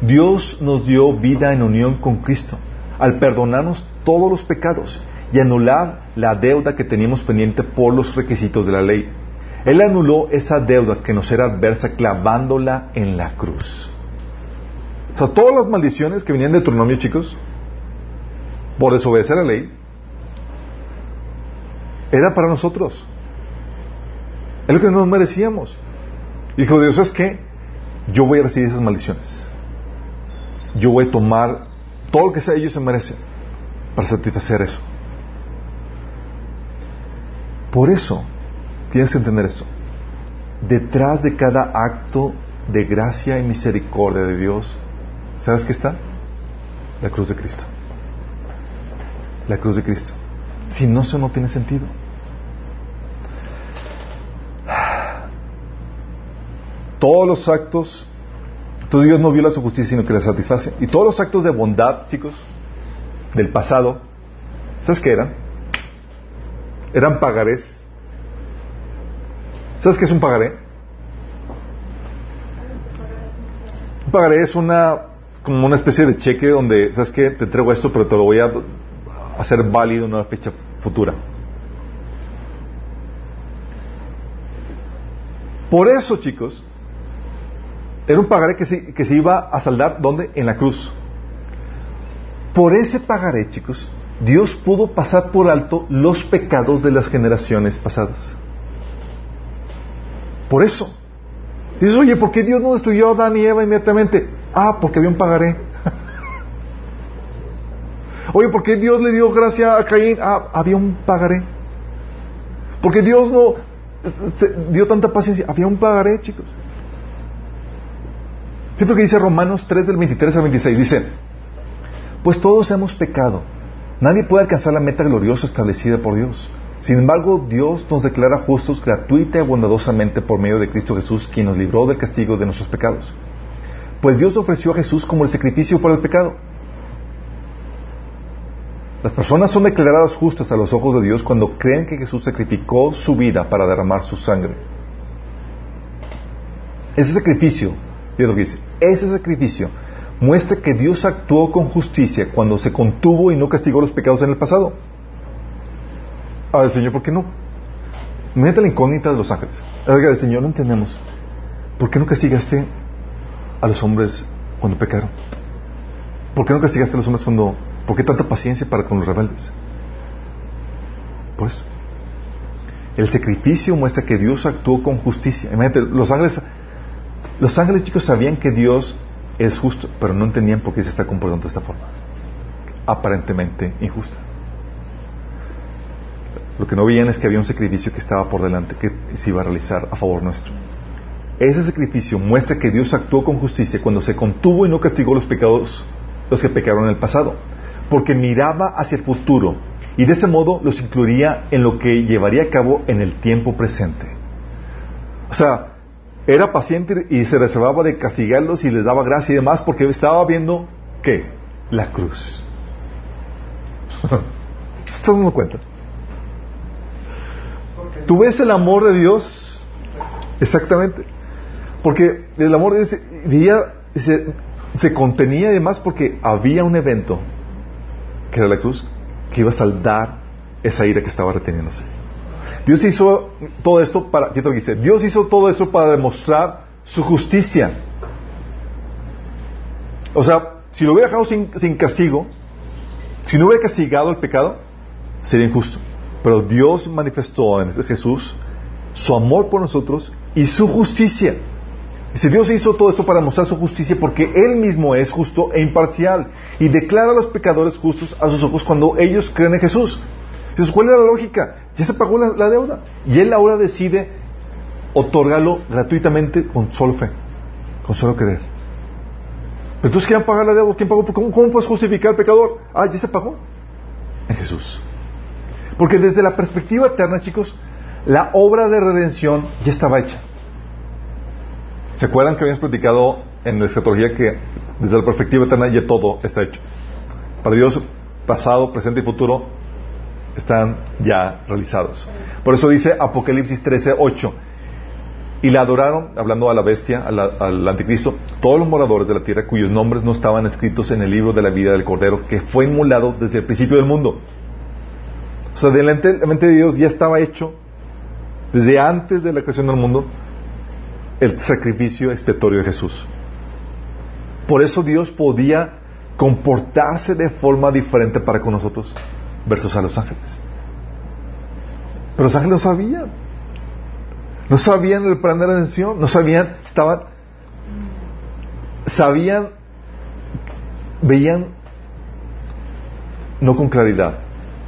Dios nos dio vida en unión con Cristo, al perdonarnos todos los pecados y anular la deuda que teníamos pendiente por los requisitos de la ley. Él anuló esa deuda que nos era adversa clavándola en la cruz. O sea, todas las maldiciones que venían de Deuteronomio, chicos, por desobedecer la ley, era para nosotros. Es lo que nos merecíamos. Dijo Dios, es que yo voy a recibir esas maldiciones. Yo voy a tomar todo lo que sea ellos se merecen para satisfacer eso. Por eso, tienes que entender eso. Detrás de cada acto de gracia y misericordia de Dios ¿Sabes qué está? La cruz de Cristo. La cruz de Cristo. Si no, eso no tiene sentido. Todos los actos, entonces Dios no viola su justicia, sino que la satisface. Y todos los actos de bondad, chicos, del pasado, ¿sabes qué eran? Eran pagarés. ¿Sabes qué es un pagaré? Un pagaré es una como una especie de cheque donde, ¿sabes qué? Te entrego esto, pero te lo voy a hacer válido en una fecha futura. Por eso, chicos, era un pagaré que se, que se iba a saldar, ¿dónde? En la cruz. Por ese pagaré, chicos, Dios pudo pasar por alto los pecados de las generaciones pasadas. Por eso. Dices, oye, ¿por qué Dios no destruyó a Adán y Eva inmediatamente? Ah, porque había un pagaré. oye, ¿por qué Dios le dio gracia a Caín? Ah, había un pagaré. Porque Dios no dio tanta paciencia. Había un pagaré, chicos. Fíjate que dice Romanos 3 del 23 al 26. Dice, pues todos hemos pecado. Nadie puede alcanzar la meta gloriosa establecida por Dios. Sin embargo, Dios nos declara justos gratuita y bondadosamente por medio de Cristo Jesús, quien nos libró del castigo de nuestros pecados. Pues Dios ofreció a Jesús como el sacrificio por el pecado. Las personas son declaradas justas a los ojos de Dios cuando creen que Jesús sacrificó su vida para derramar su sangre. Ese sacrificio, lo que dice, ese sacrificio muestra que Dios actuó con justicia cuando se contuvo y no castigó los pecados en el pasado. A ver, Señor, ¿por qué no? Mete la incógnita de los ángeles. Oiga, Señor, no entendemos. ¿Por qué no castigaste a los hombres cuando pecaron? ¿Por qué no castigaste a los hombres cuando... ¿Por qué tanta paciencia para con los rebeldes? Pues el sacrificio muestra que Dios actuó con justicia. Imagínate, los ángeles, los ángeles chicos sabían que Dios es justo, pero no entendían por qué se está comportando de esta forma. Aparentemente injusta. Lo que no veían es que había un sacrificio que estaba por delante que se iba a realizar a favor nuestro. Ese sacrificio muestra que Dios actuó con justicia cuando se contuvo y no castigó los pecados, los que pecaron en el pasado, porque miraba hacia el futuro y de ese modo los incluiría en lo que llevaría a cabo en el tiempo presente. O sea, era paciente y se reservaba de castigarlos y les daba gracia y demás porque estaba viendo, ¿qué? La cruz. ¿Estás dando cuenta? ¿Tú ves el amor de Dios? Exactamente. Porque el amor de Dios se, se contenía además porque había un evento, que era la cruz, que iba a saldar esa ira que estaba reteniéndose. Dios hizo todo esto para, ¿qué dice? Dios hizo todo esto para demostrar su justicia. O sea, si lo hubiera dejado sin, castigo, si no hubiera castigado el pecado, sería injusto. Pero Dios manifestó en Jesús su amor por nosotros y su justicia. Dice, Dios hizo todo esto para mostrar su justicia porque Él mismo es justo e imparcial y declara a los pecadores justos a sus ojos cuando ellos creen en Jesús. Entonces, ¿cuál es la lógica? Ya se pagó la, deuda. Y Él ahora decide otorgarlo gratuitamente con solo fe, con solo creer. Pero entonces, ¿quién pagar la deuda? ¿Quién pagó? ¿Cómo, ¿Cómo puedes justificar al pecador? Ah, ya se pagó. En Jesús. Porque desde la perspectiva eterna, chicos, la obra de redención ya estaba hecha. ¿Se acuerdan que habíamos platicado en la escatología que desde la perspectiva eterna ya todo está hecho? Para Dios, pasado, presente y futuro están ya realizados. Por eso dice Apocalipsis 13, 8. Y la adoraron, hablando a la bestia, al anticristo, todos los moradores de la tierra cuyos nombres no estaban escritos en el libro de la vida del Cordero, que fue inmolado desde el principio del mundo. O sea, de la mente de Dios ya estaba hecho, desde antes de la creación del mundo, el sacrificio expiatorio de Jesús. Por eso Dios podía comportarse de forma diferente para con nosotros versus a los ángeles. Pero los ángeles no sabían. No sabían el plan de redención, no sabían, estaban, sabían, veían no con claridad,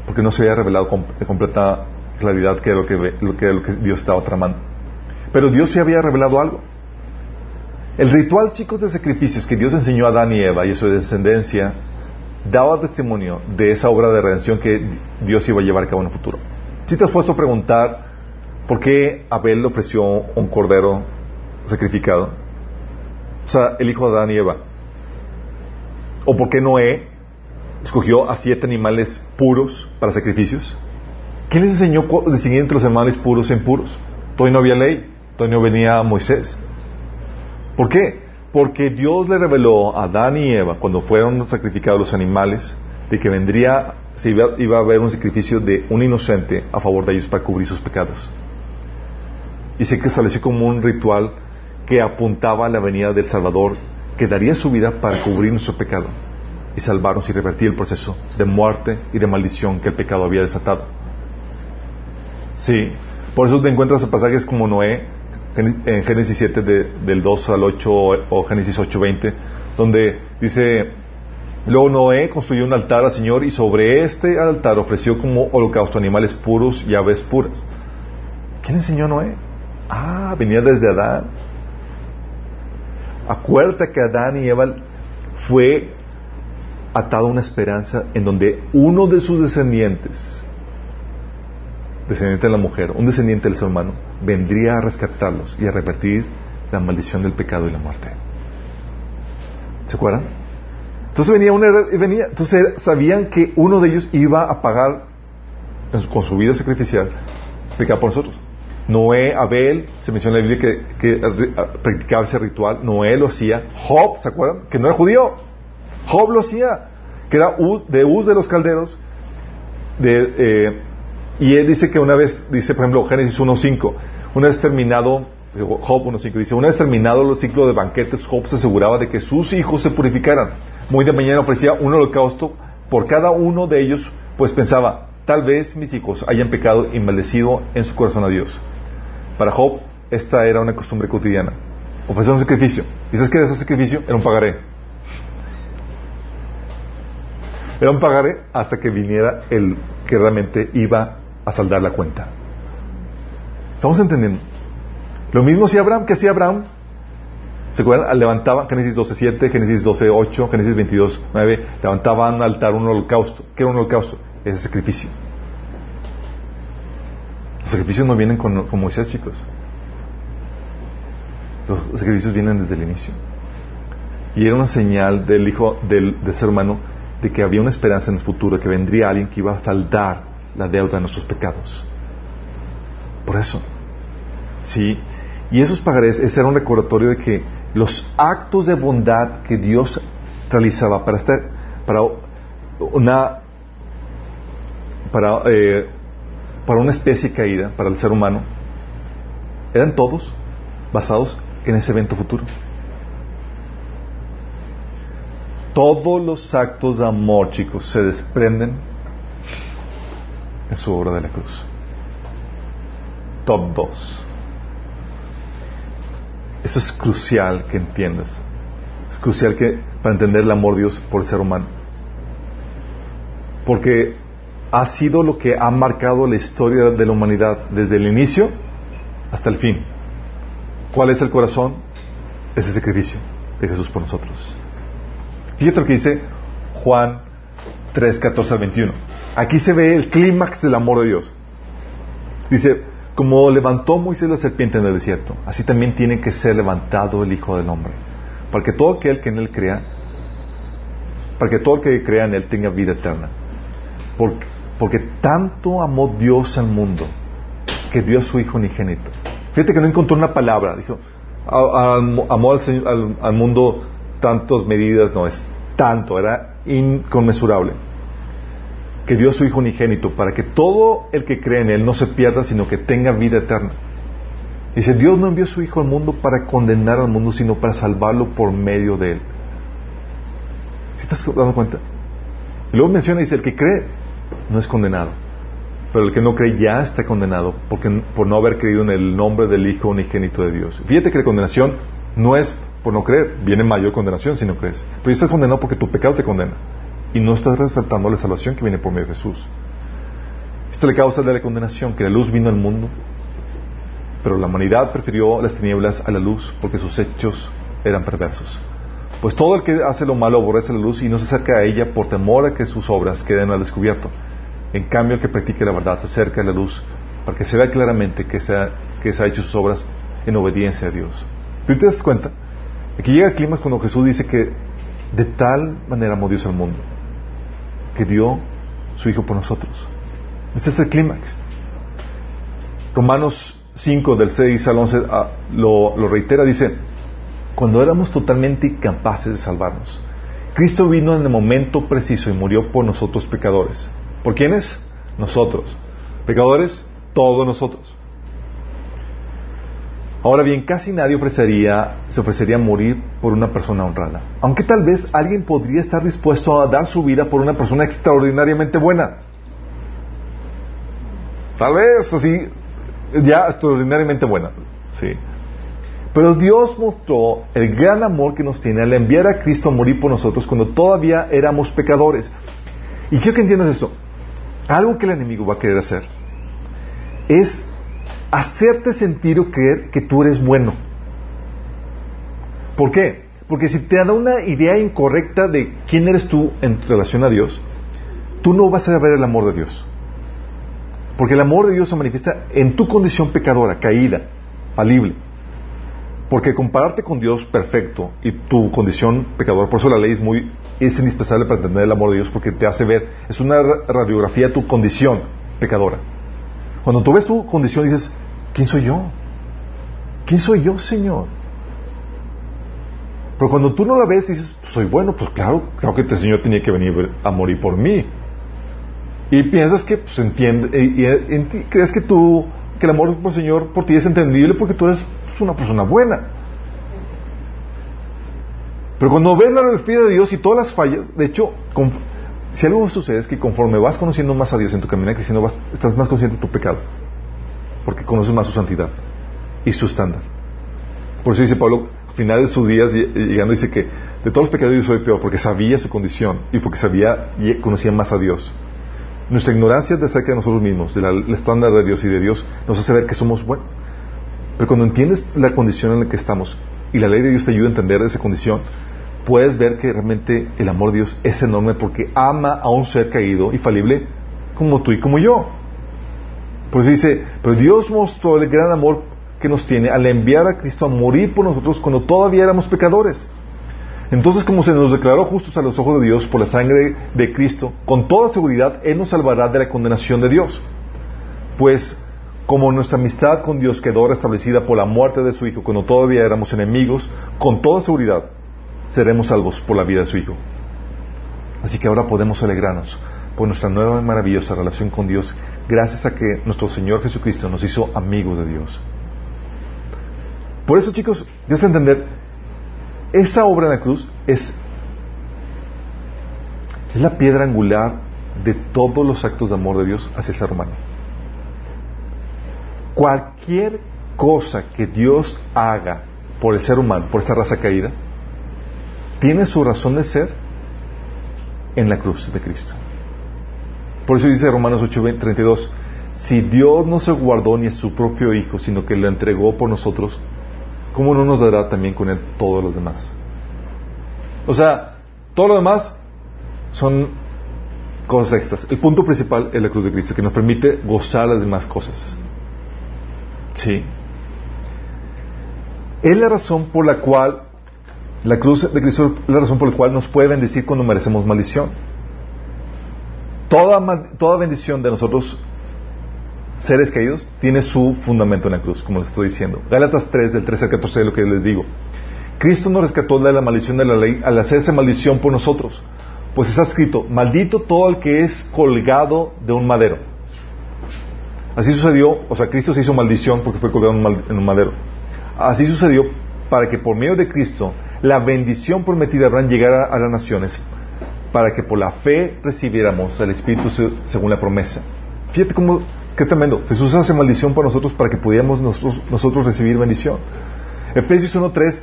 porque no se había revelado con completa claridad qué era lo que, lo que, lo que Dios estaba tramando. Pero Dios sí había revelado algo. El ritual, chicos, de sacrificios que Dios enseñó a Adán y Eva y a su descendencia daba testimonio de esa obra de redención que Dios iba a llevar a cabo en el futuro. Si te has puesto a preguntar por qué Abel le ofreció un cordero sacrificado, o sea, el hijo de Adán y Eva, o por qué Noé escogió a siete animales puros para sacrificios, ¿qué les enseñó distinguir entre los animales puros e impuros? Todavía no había ley, todavía no venía Moisés. ¿Por qué? Porque Dios le reveló a Adán y Eva, cuando fueron sacrificados los animales, de que vendría, se iba, a haber un sacrificio de un inocente a favor de ellos para cubrir sus pecados. y se estableció como un ritual que apuntaba a la venida del Salvador, que daría su vida para cubrir nuestro pecado y salvarnos y revertir el proceso de muerte y de maldición que el pecado había desatado. Sí, por eso te encuentras pasajes como Noé, en Génesis 7 del 2 al 8 o Génesis 8, 20, donde dice, luego Noé construyó un altar al Señor y sobre este altar ofreció como holocausto animales puros y aves puras. ¿Quién enseñó Noé? Ah, venía desde Adán. Acuérdate que Adán y Eva fue atado a una esperanza en donde uno de sus descendientes, descendiente de la mujer, un descendiente del ser humano, vendría a rescatarlos y a repetir la maldición del pecado y la muerte. ¿Se acuerdan? Entonces venía una venía, entonces sabían que uno de ellos iba a pagar con su vida sacrificial pecado por nosotros. Noé, Abel, se menciona en la Biblia que, practicaba ese ritual, Noé lo hacía, Job, ¿se acuerdan? Que no era judío, Job lo hacía, que era de Uz de los calderos, de, eh, y él dice que una vez, dice por ejemplo Génesis 1.5, una vez terminado, Job 1.5 dice, una vez terminado el ciclo de banquetes, Job se aseguraba de que sus hijos se purificaran. Muy de mañana ofrecía un holocausto por cada uno de ellos, pues pensaba, tal vez mis hijos hayan pecado y maldecido en su corazón a Dios. Para Job, esta era una costumbre cotidiana. Ofrecer un sacrificio. ¿Y sabes qué era ese sacrificio? Era un pagaré. Era un pagaré hasta que viniera el que realmente iba a saldar la cuenta. ¿Estamos entendiendo? Lo mismo hacía Abraham, que hacía Abraham. ¿Se acuerdan? Levantaba, Génesis 12.7, Génesis 12.8, Génesis 22.9, levantaban un altar, un holocausto. ¿Qué era un holocausto? Ese sacrificio. Los sacrificios no vienen con, Moisés, chicos. Los sacrificios vienen desde el inicio. Y era una señal del hijo del, ser humano de que había una esperanza en el futuro, que vendría alguien que iba a saldar la deuda de nuestros pecados. Por eso. Sí. Y esos pagarés, ese era un recordatorio de que los actos de bondad que Dios realizaba para estar, para una, para eh, para una especie caída, para el ser humano, eran todos basados en ese evento futuro. Todos los actos de amor, chicos, se desprenden en su obra de la cruz. Todos. Eso es crucial que entiendas. Es crucial que para entender el amor de Dios por el ser humano. Porque ha sido lo que ha marcado la historia de la humanidad desde el inicio hasta el fin. ¿Cuál es el corazón? Ese sacrificio de Jesús por nosotros. Fíjate lo que dice Juan 3, 14 al 21. Aquí se ve el clímax del amor de Dios. Dice, como levantó Moisés la serpiente en el desierto, así también tiene que ser levantado el Hijo del Hombre, para que todo aquel que en él crea, para que todo el que crea en él tenga vida eterna. Porque tanto amó Dios al mundo que dio a su Hijo unigénito. Fíjate que no encontró una palabra. Dijo, amó al, al, mundo tantas medidas, no es tanto, era inconmensurable. Que dio a su Hijo unigénito para que todo el que cree en Él no se pierda, sino que tenga vida eterna. Dice, Dios no envió su Hijo al mundo para condenar al mundo, sino para salvarlo por medio de Él. ¿Sí estás dando cuenta? Y luego menciona, dice, el que cree no es condenado. Pero el que no cree ya está condenado porque, por no haber creído en el nombre del Hijo unigénito de Dios. Fíjate que la condenación no es por no creer, viene mayor condenación si no crees. Pero ya estás condenado porque tu pecado te condena. Y no estás resaltando la salvación que viene por medio de Jesús. Esta es la causa de la condenación, que la luz vino al mundo, pero la humanidad prefirió las tinieblas a la luz porque sus hechos eran perversos. Pues todo el que hace lo malo aborrece la luz y no se acerca a ella por temor a que sus obras queden al descubierto. En cambio, el que practique la verdad se acerca a la luz para que se vea claramente que se ha, que se ha hecho sus obras en obediencia a Dios. Pero te das cuenta, aquí llega el clímax cuando Jesús dice que de tal manera amó Dios al mundo, que dio su Hijo por nosotros. Ese es el clímax. Romanos 5, del 6 al 11, ah, lo, lo reitera, dice, cuando éramos totalmente incapaces de salvarnos, Cristo vino en el momento preciso y murió por nosotros pecadores. ¿Por quiénes? Nosotros. Pecadores, todos nosotros. Ahora bien, casi nadie ofrecería, se ofrecería a morir por una persona honrada. Aunque tal vez alguien podría estar dispuesto a dar su vida por una persona extraordinariamente buena. Tal vez así, ya extraordinariamente buena. Sí. Pero Dios mostró el gran amor que nos tiene al enviar a Cristo a morir por nosotros cuando todavía éramos pecadores. Y quiero que entiendas eso. Algo que el enemigo va a querer hacer es hacerte sentir o creer que tú eres bueno. ¿Por qué? Porque si te da una idea incorrecta de quién eres tú en relación a Dios, tú no vas a ver el amor de Dios. Porque el amor de Dios se manifiesta en tu condición pecadora, caída, falible. Porque compararte con Dios perfecto y tu condición pecadora, por eso la ley es muy es indispensable para entender el amor de Dios porque te hace ver, es una radiografía de tu condición pecadora. Cuando tú ves tu condición dices, ¿quién soy yo? ¿Quién soy yo, Señor? Pero cuando tú no la ves dices, soy bueno, pues claro, creo que este Señor tenía que venir a morir por mí. Y piensas que, pues entiende, y, crees que tú, que el amor por el Señor por ti es entendible porque tú eres pues, una persona buena. Pero cuando ves la biografía de Dios y todas las fallas, de hecho, si algo sucede es que conforme vas conociendo más a Dios en tu camino creciendo, vas, estás más consciente de tu pecado. Porque conoces más su santidad y su estándar. Por eso dice Pablo, al final de sus días, llegando, dice que de todos los pecados yo soy peor, porque sabía su condición y porque sabía y conocía más a Dios. Nuestra ignorancia de acerca de nosotros mismos, del estándar de Dios y de Dios, nos hace ver que somos buenos. Pero cuando entiendes la condición en la que estamos y la ley de Dios te ayuda a entender esa condición, puedes ver que realmente el amor de Dios es enorme porque ama a un ser caído y falible como tú y como yo. Por eso dice, pero Dios mostró el gran amor que nos tiene al enviar a Cristo a morir por nosotros cuando todavía éramos pecadores. Entonces, como se nos declaró justos a los ojos de Dios por la sangre de Cristo, con toda seguridad Él nos salvará de la condenación de Dios. Pues, como nuestra amistad con Dios quedó restablecida por la muerte de su Hijo cuando todavía éramos enemigos, con toda seguridad seremos salvos por la vida de su Hijo. Así que ahora podemos alegrarnos por nuestra nueva y maravillosa relación con Dios, gracias a que nuestro Señor Jesucristo nos hizo amigos de Dios. Por eso, chicos, debes entender, esa obra en la cruz es, es la piedra angular de todos los actos de amor de Dios hacia el ser humano. Cualquier cosa que Dios haga por el ser humano, por esa raza caída, tiene su razón de ser en la cruz de Cristo. Por eso dice Romanos 8:32, si Dios no se guardó ni a su propio Hijo, sino que lo entregó por nosotros, ¿cómo no nos dará también con Él todos los demás? O sea, todo lo demás son cosas extras. El punto principal es la cruz de Cristo, que nos permite gozar las demás cosas. Sí. Es la razón por la cual la cruz de Cristo es la razón por la cual nos puede bendecir cuando merecemos maldición. Toda, toda bendición de nosotros, seres caídos, tiene su fundamento en la cruz, como les estoy diciendo. Gálatas 3, del 13 al 14, es lo que les digo. Cristo nos rescató de la maldición de la ley al hacerse maldición por nosotros. Pues está escrito, maldito todo el que es colgado de un madero. Así sucedió, o sea, Cristo se hizo maldición porque fue colgado en un madero. Así sucedió para que por medio de Cristo la bendición prometida Abraham llegara a las naciones para que por la fe recibiéramos el Espíritu según la promesa. Fíjate cómo, qué tremendo. Jesús hace maldición para nosotros para que pudiéramos nosotros, recibir bendición. Efesios 1.3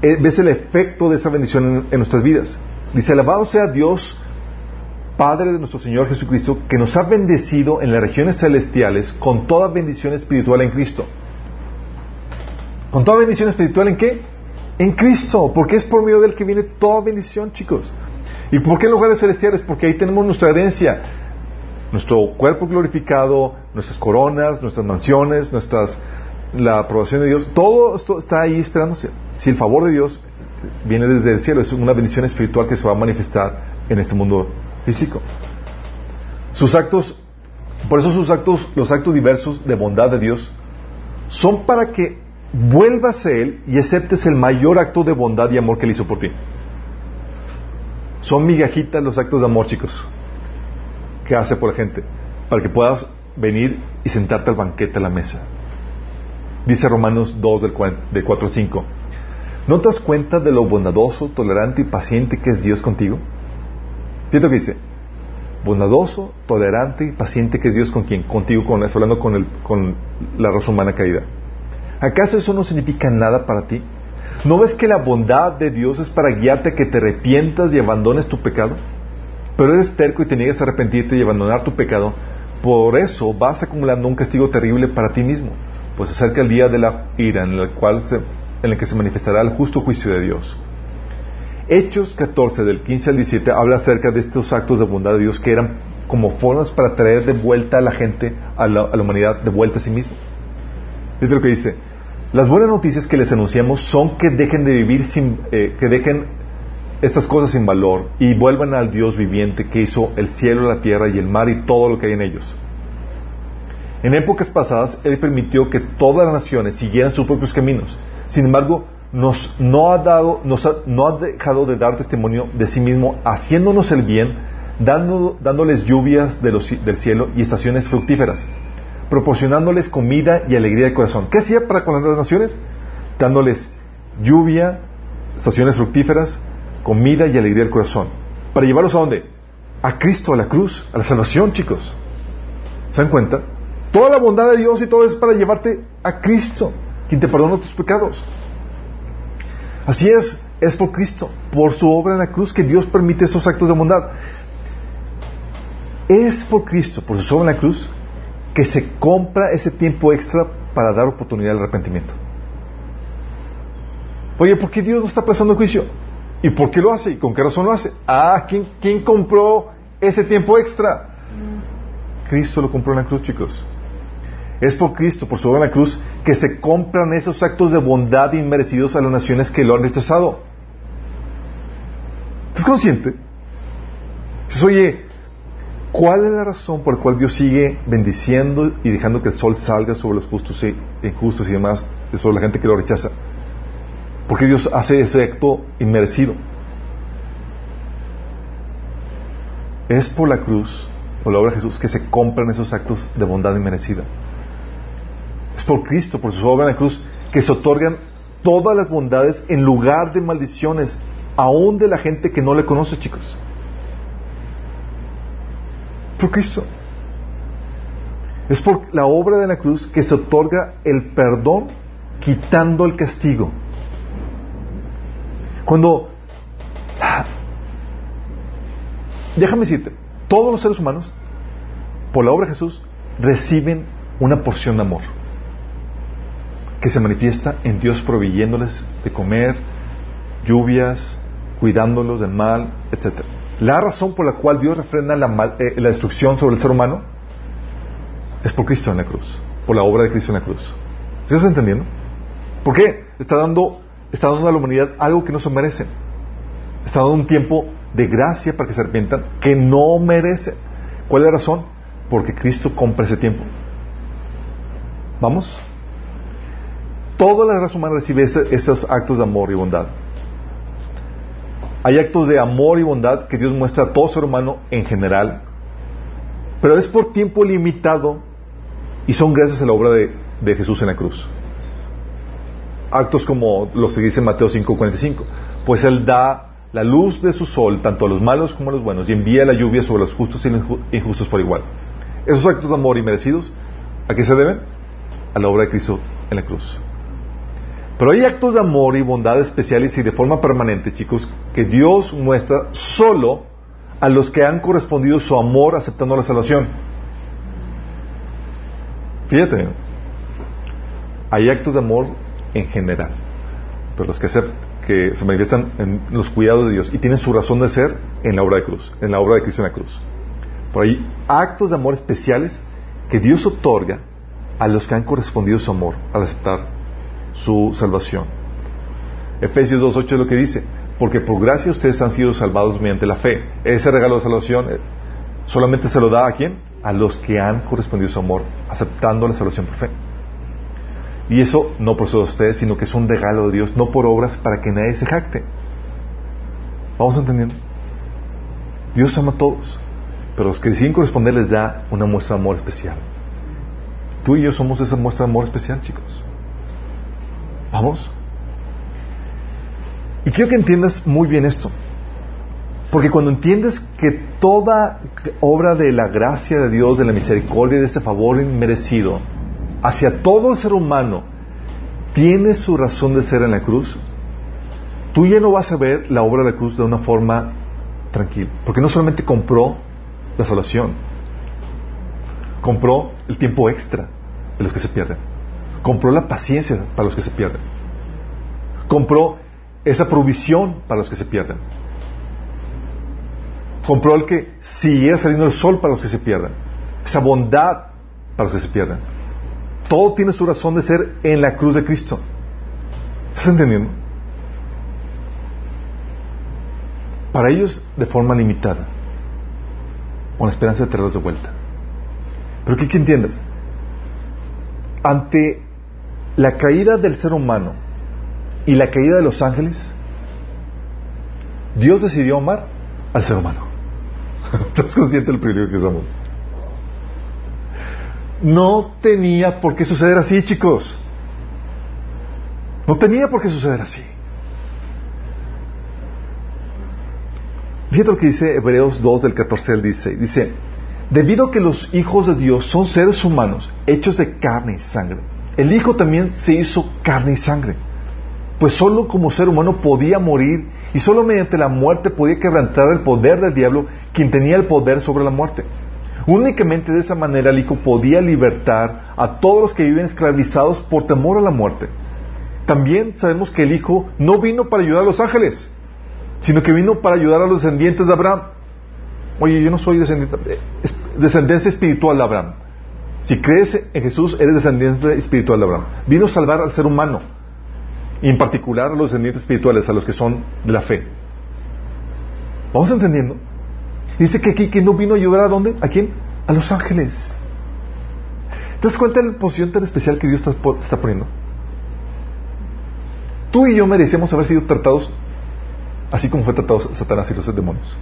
eh, ves el efecto de esa bendición en, en nuestras vidas. Dice, alabado sea Dios, Padre de nuestro Señor Jesucristo, que nos ha bendecido en las regiones celestiales con toda bendición espiritual en Cristo. ¿Con toda bendición espiritual en qué? En Cristo, porque es por medio del que viene toda bendición, chicos. ¿Y por qué en lugares celestiales? Porque ahí tenemos nuestra herencia, nuestro cuerpo glorificado, nuestras coronas, nuestras mansiones, nuestras la aprobación de Dios, todo esto está ahí esperándose. Si el favor de Dios viene desde el cielo, es una bendición espiritual que se va a manifestar en este mundo físico. Sus actos, por eso sus actos, los actos diversos de bondad de Dios, son para que vuelvas a Él y aceptes el mayor acto de bondad y amor que Él hizo por ti. Son migajitas los actos de amor, chicos, que hace por la gente, para que puedas venir y sentarte al banquete a la mesa. Dice Romanos 2 del 4 al 5. ¿No te das cuenta de lo bondadoso, tolerante y paciente que es Dios contigo? Fíjate lo que dice. Bondadoso, tolerante y paciente que es Dios con quien? Contigo, con, hablando con, el, con la raza humana caída. ¿Acaso eso no significa nada para ti? ¿No ves que la bondad de Dios es para guiarte a que te arrepientas y abandones tu pecado? Pero eres terco y te niegas a arrepentirte y abandonar tu pecado. Por eso vas acumulando un castigo terrible para ti mismo, pues acerca el día de la ira en el, cual en el que se manifestará el justo juicio de Dios. Hechos 14, del 15 al 17, habla acerca de estos actos de bondad de Dios que eran como formas para traer de vuelta a la gente, a la, humanidad, de vuelta a sí mismo. Fíjate lo que dice. Las buenas noticias que les anunciamos son que dejen de vivir sin, eh, que dejen estas cosas sin valor y vuelvan al Dios viviente que hizo el cielo, la tierra y el mar y todo lo que hay en ellos. En épocas pasadas, Él permitió que todas las naciones siguieran sus propios caminos. Sin embargo, nos, no, ha dado, nos no ha dejado de dar testimonio de sí mismo, haciéndonos el bien, dando, dándoles lluvias del cielo y estaciones fructíferas proporcionándoles comida y alegría de corazón. ¿Qué hacía para con las naciones? Dándoles lluvia, estaciones fructíferas, comida y alegría del corazón. ¿Para llevarlos a dónde? A Cristo, a la cruz, a la salvación, chicos. ¿Se dan cuenta? Toda la bondad de Dios y todo es para llevarte a Cristo, quien te perdona tus pecados. Así es, es por Cristo, por su obra en la cruz, que Dios permite esos actos de bondad. Es por Cristo, por su obra en la cruz, que se compra ese tiempo extra para dar oportunidad al arrepentimiento. Oye, ¿por qué Dios no está pasando el juicio? ¿Y por qué lo hace? ¿Y con qué razón lo hace? Ah, ¿quién, quién compró ese tiempo extra? Cristo lo compró en la cruz, chicos. Es por Cristo, por su obra en la cruz, que se compran esos actos de bondad inmerecidos a las naciones que lo han rechazado. ¿Estás consciente? Dices, oye, ¿Cuál es la razón por la cual Dios sigue bendiciendo y dejando que el sol salga sobre los justos e injustos y demás, sobre la gente que lo rechaza? Porque Dios hace ese acto inmerecido. Es por la cruz, por la obra de Jesús, que se compran esos actos de bondad inmerecida. Es por Cristo, por su obra en la cruz, que se otorgan todas las bondades en lugar de maldiciones, aún de la gente que no le conoce, chicos por Cristo. Es por la obra de la cruz que se otorga el perdón quitando el castigo. Cuando... Déjame decirte, todos los seres humanos, por la obra de Jesús, reciben una porción de amor que se manifiesta en Dios proveyéndoles de comer, lluvias, cuidándolos del mal, etcétera. La razón por la cual Dios refrena eh, la, destrucción sobre el ser humano es por Cristo en la cruz, por la obra de Cristo en la cruz. ¿Estás entendiendo? ¿Por qué? Está dando, está dando a la humanidad algo que no se merece. Está dando un tiempo de gracia para que se arrepientan que no merecen. ¿Cuál es la razón? Porque Cristo compra ese tiempo. ¿Vamos? Toda la raza humana recibe esos actos de amor y bondad. Hay actos de amor y bondad que Dios muestra a todo ser humano en general, pero es por tiempo limitado y son gracias a la obra de, Jesús en la cruz. Actos como los que dice Mateo 5:45, pues Él da la luz de su sol tanto a los malos como a los buenos y envía la lluvia sobre los justos y los injustos por igual. Esos actos de amor y merecidos, ¿a qué se deben? A la obra de Cristo en la cruz. Pero hay actos de amor y bondad especiales y de forma permanente, chicos, que Dios muestra solo a los que han correspondido su amor aceptando la salvación. Fíjate, hay actos de amor en general, pero los que se, que se manifiestan en los cuidados de Dios y tienen su razón de ser en la obra de cruz, en la obra de Cristo en la cruz. Pero hay actos de amor especiales que Dios otorga a los que han correspondido su amor al aceptar su salvación. Efesios 2.8 es lo que dice, porque por gracia ustedes han sido salvados mediante la fe. Ese regalo de salvación eh, solamente se lo da a quién? A los que han correspondido su amor, aceptando la salvación por fe. Y eso no por de ustedes, sino que es un regalo de Dios, no por obras para que nadie se jacte. ¿Vamos entendiendo? Dios ama a todos, pero los que deciden corresponder les da una muestra de amor especial. Tú y yo somos esa muestra de amor especial, chicos. Vamos. Y quiero que entiendas muy bien esto. Porque cuando entiendes que toda obra de la gracia de Dios, de la misericordia, de ese favor inmerecido hacia todo el ser humano tiene su razón de ser en la cruz, tú ya no vas a ver la obra de la cruz de una forma tranquila. Porque no solamente compró la salvación, compró el tiempo extra de los que se pierden, compró la paciencia para los que se pierden, compró esa provisión para los que se pierden compró el que siguiera saliendo el sol para los que se pierden, esa bondad para los que se pierden. Todo tiene su razón de ser en la cruz de Cristo. ¿Estás entendiendo? Para ellos de forma limitada, con la esperanza de traerlos de vuelta. Pero que, entiendas, ante la caída del ser humano y la caída de los ángeles, Dios decidió amar al ser humano. ¿Estás consciente del privilegio que somos? No tenía por qué suceder así, chicos. No tenía por qué suceder así. Fíjate lo que dice Hebreos 2 del 14 al 16. Dice, debido a que los hijos de Dios son seres humanos hechos de carne y sangre, el Hijo también se hizo carne y sangre. Pues solo como ser humano podía morir y solo mediante la muerte podía quebrantar el poder del diablo, quien tenía el poder sobre la muerte. Únicamente de esa manera el Hijo podía libertar a todos los que viven esclavizados por temor a la muerte. También sabemos que el Hijo no vino para ayudar a los ángeles, sino que vino para ayudar a los descendientes de Abraham. Oye, yo no soy descendencia espiritual de Abraham. Si crees en Jesús, eres descendiente espiritual de Abraham. Vino a salvar al ser humano y en particular a los descendientes espirituales, a los que son de la fe. ¿Vamos entendiendo? Dice que aquí que no vino a ayudar a dónde? ¿A quién? A los ángeles. ¿Te das cuenta de la posición tan especial que Dios está, está poniendo? Tú y yo merecemos haber sido tratados así como fue tratado Satanás y los demonios.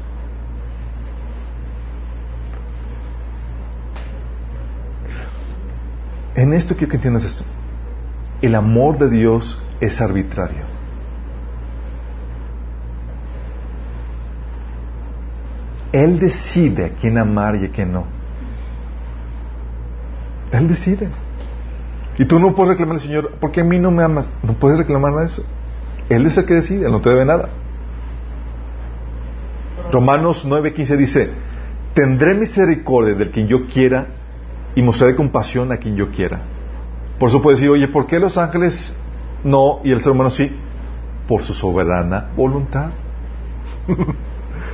En esto quiero que entiendas esto. El amor de Dios es arbitrario. Él decide a quién amar y a quién no. Él decide. Y tú no puedes reclamar al Señor, porque a mí no me amas? No puedes reclamar a eso. Él es el que decide, Él no te debe nada. Romanos 9:15 dice, tendré misericordia del quien yo quiera y mostraré compasión a quien yo quiera. Por eso puedes decir, oye, ¿por qué los ángeles no, y el ser humano sí, por su soberana voluntad.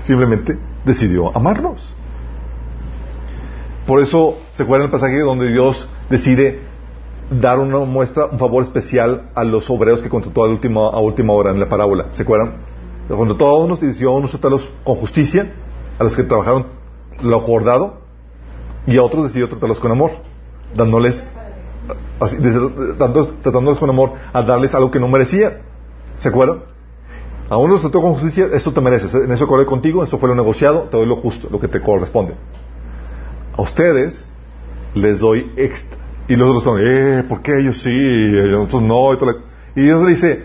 Simplemente decidió amarnos. Por eso, ¿se acuerdan el pasaje donde Dios decide dar una muestra, un favor especial a los obreros que contrató a última, a última hora en la parábola? ¿Se acuerdan? Contrató a unos y decidió a unos tratarlos con justicia, a los que trabajaron lo acordado, y a otros decidió tratarlos con amor, dándoles tratándolos con amor, a darles algo que no merecía. ¿Se acuerdan? A uno trató con justicia, esto te mereces, en eso corre contigo, esto fue lo negociado, te doy lo justo, lo que te corresponde. A ustedes les doy extra. Y los otros son, eh, ¿por qué ellos sí? Y nosotros no. Y, Dios le dice,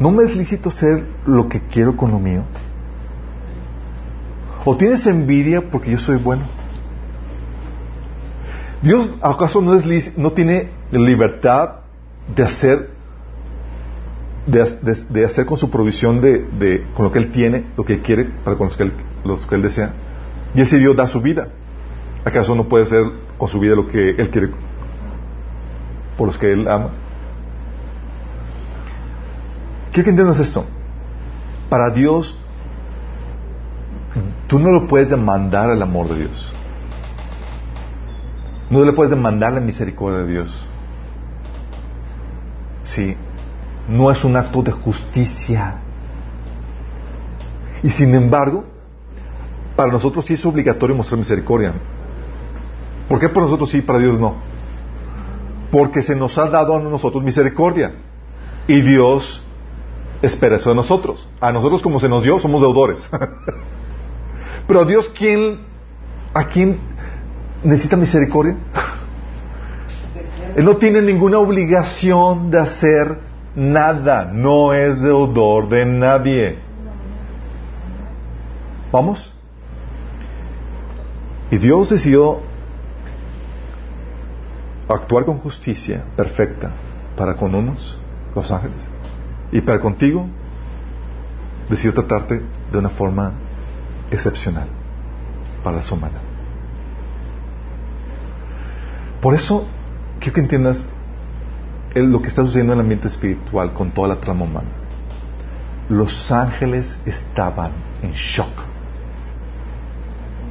¿no me es lícito hacer lo que quiero con lo mío? ¿O tienes envidia porque yo soy bueno? Dios acaso no, es, no tiene libertad de hacer de, hacer con su provisión de, con lo que él tiene, lo que quiere para con los que él, los que él desea. Y decidió dar su vida. ¿Acaso no puede hacer con su vida lo que él quiere por los que él ama? Quiero que entiendas esto. Para Dios, tú no lo puedes demandar el amor de Dios. No le puedes demandar la misericordia de Dios. Sí, no es un acto de justicia. Y sin embargo, para nosotros sí es obligatorio mostrar misericordia. ¿Por qué para nosotros sí y para Dios no? Porque se nos ha dado a nosotros misericordia. Y Dios espera eso de nosotros. A nosotros como se nos dio, somos deudores. Pero a Dios, ¿quién, ¿a quién necesita misericordia. Él no tiene ninguna obligación de hacer nada, no es deudor de nadie. ¿Vamos? Y Dios decidió actuar con justicia perfecta para con unos, los ángeles, y para contigo decidió tratarte de una forma excepcional para la humana. Por eso, quiero que entiendas lo que está sucediendo en el ambiente espiritual con toda la trama humana. Los ángeles estaban en shock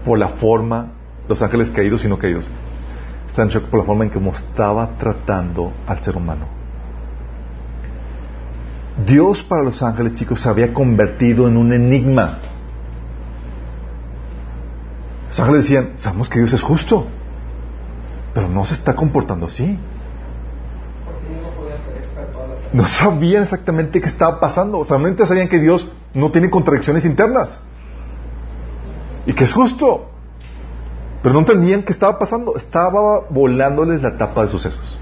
por la forma, los ángeles caídos y no caídos, están en shock por la forma en que estaba tratando al ser humano. Dios para los ángeles, chicos, se había convertido en un enigma. Los ángeles decían, sabemos que Dios es justo, pero no se está comportando así. No sabían exactamente qué estaba pasando, solamente sabían que Dios no tiene contradicciones internas y que es justo. Pero no entendían qué estaba pasando, estaba volándoles la tapa de sucesos.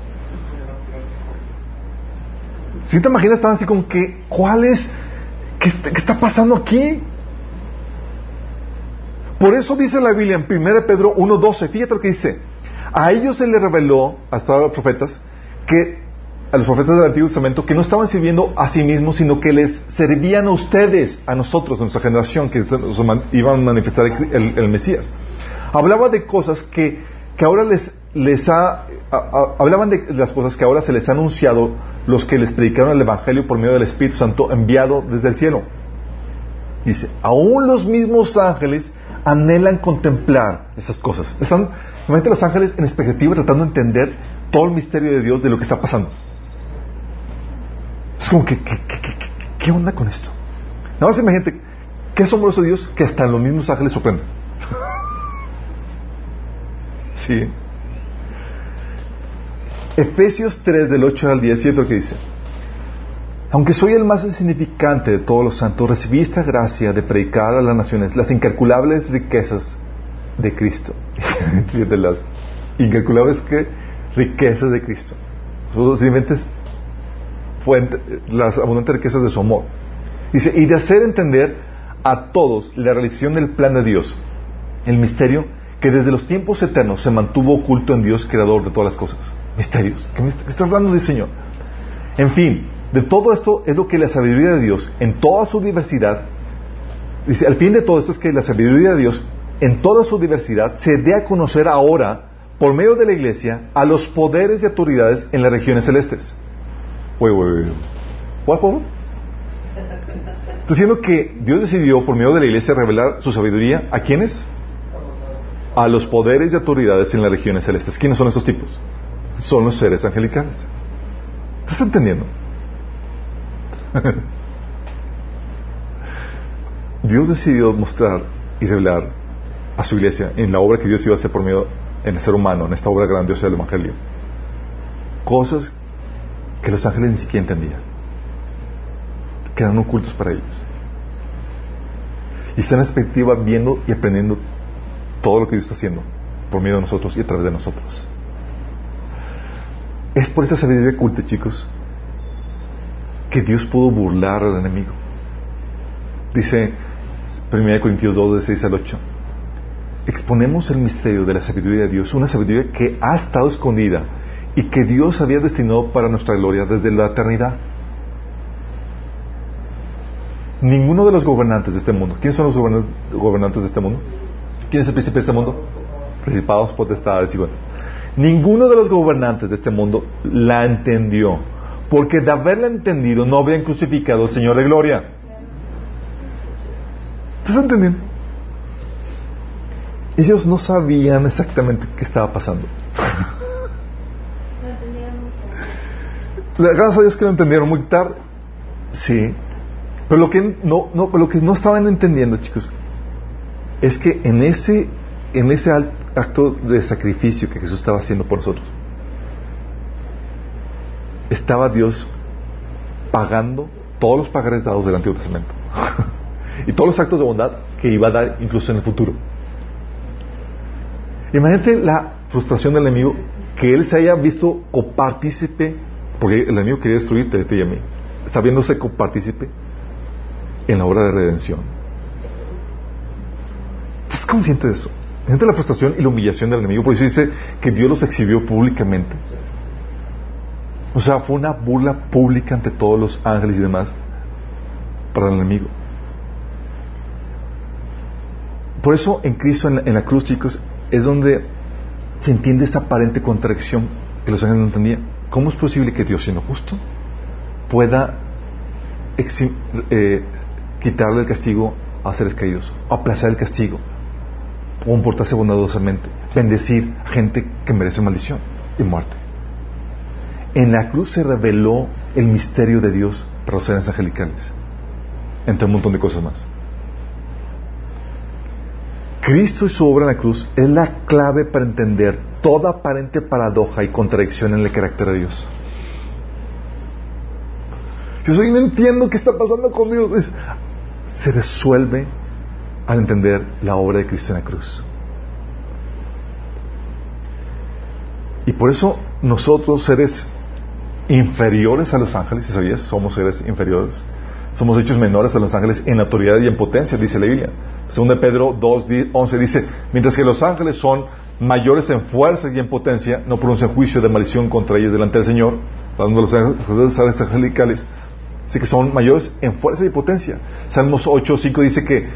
Si te imaginas, estaban así como que, ¿cuál es? ¿Qué, está pasando aquí? Por eso dice la Biblia en 1 Pedro 1.12, fíjate lo que dice. A ellos se les reveló, hasta los profetas, que a los profetas del Antiguo Testamento, que no estaban sirviendo a sí mismos, sino que les servían a ustedes, a nosotros, a nuestra generación, que iban a manifestar el, Mesías. Hablaba de cosas que, que ahora les, les ha, hablaban de las cosas que ahora se les ha anunciado los que les predicaron el Evangelio por medio del Espíritu Santo enviado desde el cielo. Dice, aún los mismos ángeles anhelan contemplar esas cosas. Están, realmente los ángeles en expectativa tratando de entender todo el misterio de Dios de lo que está pasando. Es como que, ¿qué, onda con esto? Nada más imagínate, qué asombroso Dios que hasta los mismos ángeles sorprenden. sí. Efesios 3 del 8 al 10, lo que dice. Aunque soy el más insignificante de todos los santos, recibí esta gracia de predicar a las naciones las incalculables riquezas de Cristo. de las incalculables riquezas de Cristo. Simplemente fuente, las abundantes riquezas de su amor. Dice, y de hacer entender a todos la realización del plan de Dios, el misterio que desde los tiempos eternos se mantuvo oculto en Dios, creador de todas las cosas. Misterios. ¿Qué está hablando del Señor? En fin, de todo esto es lo que la sabiduría de Dios, en toda su diversidad, dice, al fin de todo esto es que la sabiduría de Dios, en toda su diversidad, se dé a conocer ahora, por medio de la iglesia, a los poderes y autoridades en las regiones celestes. Wait, wait, wait. Está diciendo que Dios decidió por medio de la iglesia revelar su sabiduría a quiénes? A los poderes y autoridades en las regiones celestes. ¿Quiénes son estos tipos? Son los seres angelicales. ¿Estás entendiendo? Dios decidió mostrar y revelar a su iglesia en la obra que Dios iba a hacer por medio en el ser humano, en esta obra grandiosa del Evangelio, cosas que los ángeles ni siquiera entendían, que eran ocultos para ellos. Y están en expectativa viendo y aprendiendo todo lo que Dios está haciendo por medio de nosotros y a través de nosotros. Es por esa sabiduría oculta, chicos, que Dios pudo burlar al enemigo. Dice 1 Corintios 2, de 6 al 8. Exponemos el misterio de la sabiduría de Dios, una sabiduría que ha estado escondida y que Dios había destinado para nuestra gloria desde la eternidad. Ninguno de los gobernantes de este mundo, ¿quiénes son los gobernantes de este mundo? ¿Quién es el príncipe de este mundo? Principados, potestades y bueno. Ninguno de los gobernantes de este mundo la entendió, porque de haberla entendido no habrían crucificado al Señor de gloria. ¿Estás entendiendo? Ellos no sabían exactamente qué estaba pasando. Gracias a Dios que lo entendieron muy tarde. Sí. Pero lo que no, no, lo que no estaban entendiendo, chicos, es que en ese, en ese acto de sacrificio que Jesús estaba haciendo por nosotros, estaba Dios pagando todos los pagares dados del Antiguo Testamento y todos los actos de bondad que iba a dar incluso en el futuro. Imagínate la frustración del enemigo que él se haya visto copartícipe Porque el enemigo quería destruirte de ti y a mí. Está viéndose copartícipe en la obra de redención. ¿Estás consciente de eso? Siente la frustración y la humillación del enemigo. Por eso dice que Dios los exhibió públicamente. O sea, fue una burla pública ante todos los ángeles y demás para el enemigo. Por eso en Cristo, en la, cruz, chicos, es donde se entiende esa aparente contradicción que los ángeles no entendían. ¿Cómo es posible que Dios, siendo justo, pueda eh, quitarle el castigo a seres caídos, aplazar el castigo, comportarse bondadosamente, bendecir a gente que merece maldición y muerte? En la cruz se reveló el misterio de Dios para los seres angelicales, entre un montón de cosas más. Cristo y su obra en la cruz es la clave para entender toda aparente paradoja y contradicción en el carácter de Dios. Yo soy, no entiendo qué está pasando con Dios. se resuelve al entender la obra de Cristo en la cruz. Y por eso nosotros, seres inferiores a los ángeles, si sabías, somos seres inferiores, somos hechos menores a los ángeles en autoridad y en potencia, dice la Biblia. Según de Pedro 2, 11 dice, mientras que los ángeles son mayores en fuerza y en potencia, no pronuncian juicio de maldición contra ellos delante del Señor, hablando de los ángeles angelicales, así que son mayores en fuerza y potencia. Salmos 8, 5 dice que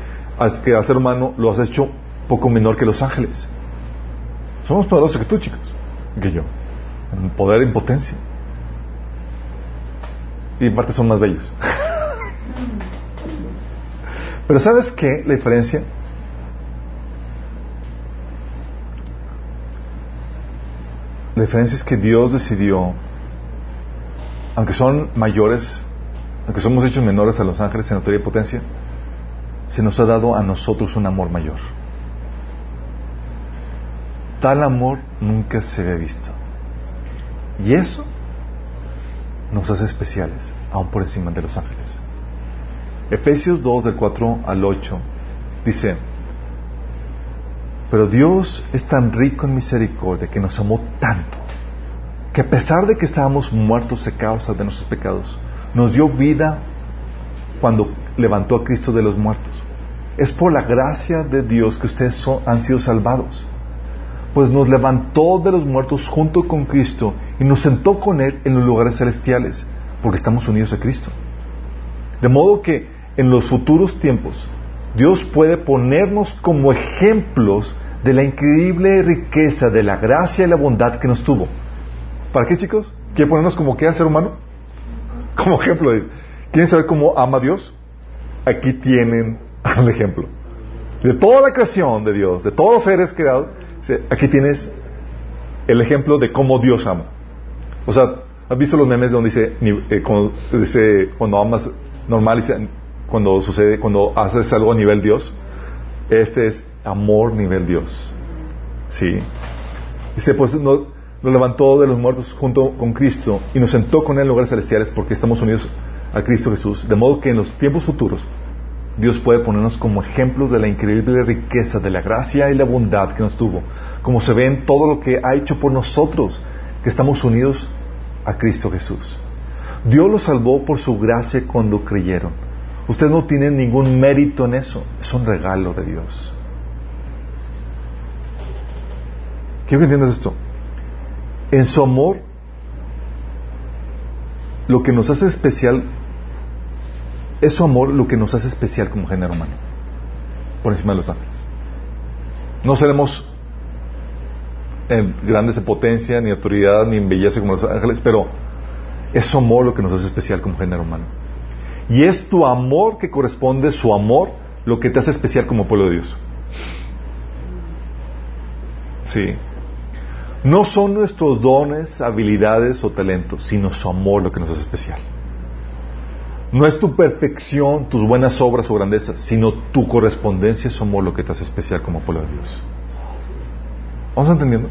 que al ser humano lo has hecho poco menor que los ángeles. Somos poderosos que tú, chicos, que yo, en poder y en potencia. Y en parte son más bellos. Pero ¿sabes qué? La diferencia. La diferencia es que Dios decidió, aunque son mayores, aunque somos hechos menores a los ángeles en autoridad y potencia, se nos ha dado a nosotros un amor mayor. Tal amor nunca se había visto. Y eso nos hace especiales, aún por encima de los ángeles. Efesios 2 del 4 al 8 dice, pero Dios es tan rico en misericordia que nos amó tanto, que a pesar de que estábamos muertos a causa de nuestros pecados, nos dio vida cuando levantó a Cristo de los muertos. Es por la gracia de Dios que ustedes han sido salvados, pues nos levantó de los muertos junto con Cristo y nos sentó con Él en los lugares celestiales, porque estamos unidos a Cristo. De modo que en los futuros tiempos, Dios puede ponernos como ejemplos de la increíble riqueza de la gracia y la bondad que nos tuvo. ¿Para qué, chicos? ¿Quiere ponernos como qué al ser humano? Como ejemplo. ¿Quieren saber cómo ama a Dios? Aquí tienen el ejemplo. De toda la creación de Dios, de todos los seres creados, aquí tienes el ejemplo de cómo Dios ama. O sea, ¿has visto los memes donde dice, eh, cuando, dice cuando amas normal, dice cuando sucede, cuando haces algo a nivel Dios, este es amor nivel Dios. ¿Sí? Dice, pues nos, levantó de los muertos junto con Cristo y nos sentó con él en lugares celestiales porque estamos unidos a Cristo Jesús. De modo que en los tiempos futuros Dios puede ponernos como ejemplos de la increíble riqueza, de la gracia y la bondad que nos tuvo, como se ve en todo lo que ha hecho por nosotros, que estamos unidos a Cristo Jesús. Dios los salvó por su gracia cuando creyeron. Usted no tiene ningún mérito en eso. Es un regalo de Dios. Quiero que entiendas esto. En su amor, lo que nos hace especial, es su amor lo que nos hace especial como género humano, por encima de los ángeles. No seremos en grandes de potencia, ni autoridad, ni en belleza como los ángeles, pero es su amor lo que nos hace especial como género humano. Y es tu amor que corresponde, su amor, lo que te hace especial como pueblo de Dios. Sí. No son nuestros dones, habilidades o talentos, sino su amor lo que nos hace especial. No es tu perfección, tus buenas obras o grandeza, sino tu correspondencia su amor lo que te hace especial como pueblo de Dios. ¿Vamos entendiendo?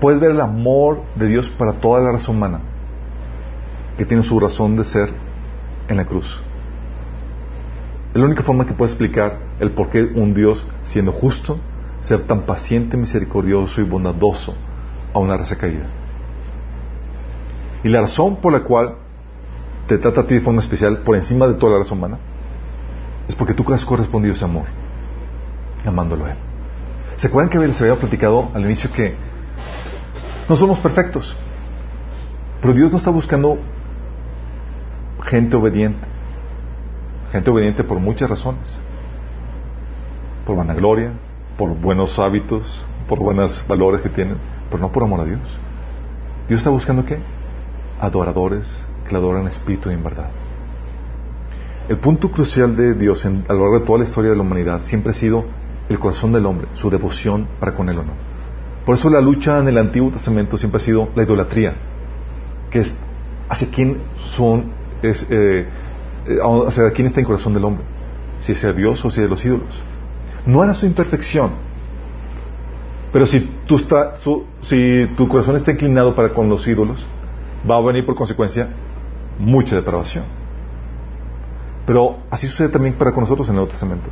Puedes ver el amor de Dios para toda la raza humana que tiene su razón de ser en la cruz. Es la única forma que puede explicar el por qué un Dios, siendo justo, ser tan paciente, misericordioso y bondadoso a una raza caída. Y la razón por la cual te trata a ti de forma especial, por encima de toda la raza humana, es porque tú has correspondido ese amor, amándolo a Él. ¿Se acuerdan que les había platicado al inicio que no somos perfectos? Pero Dios no está buscando gente obediente. Gente obediente por muchas razones. Por vanagloria, por buenos hábitos, por buenos valores que tienen, pero no por amor a Dios. Dios está buscando qué? Adoradores que le adoran espíritu y en verdad. El punto crucial de Dios a lo largo de toda la historia de la humanidad siempre ha sido el corazón del hombre, su devoción para con él o no. Por eso la lucha en el Antiguo Testamento siempre ha sido la idolatría, que es hacia quién son, es, eh, eh, hacia quién está en el corazón del hombre, si es a Dios o si es los ídolos. No era su imperfección, pero si, tú está, si tu corazón está inclinado para con los ídolos, va a venir por consecuencia mucha depravación. Pero así sucede también para con nosotros en el Nuevo Testamento.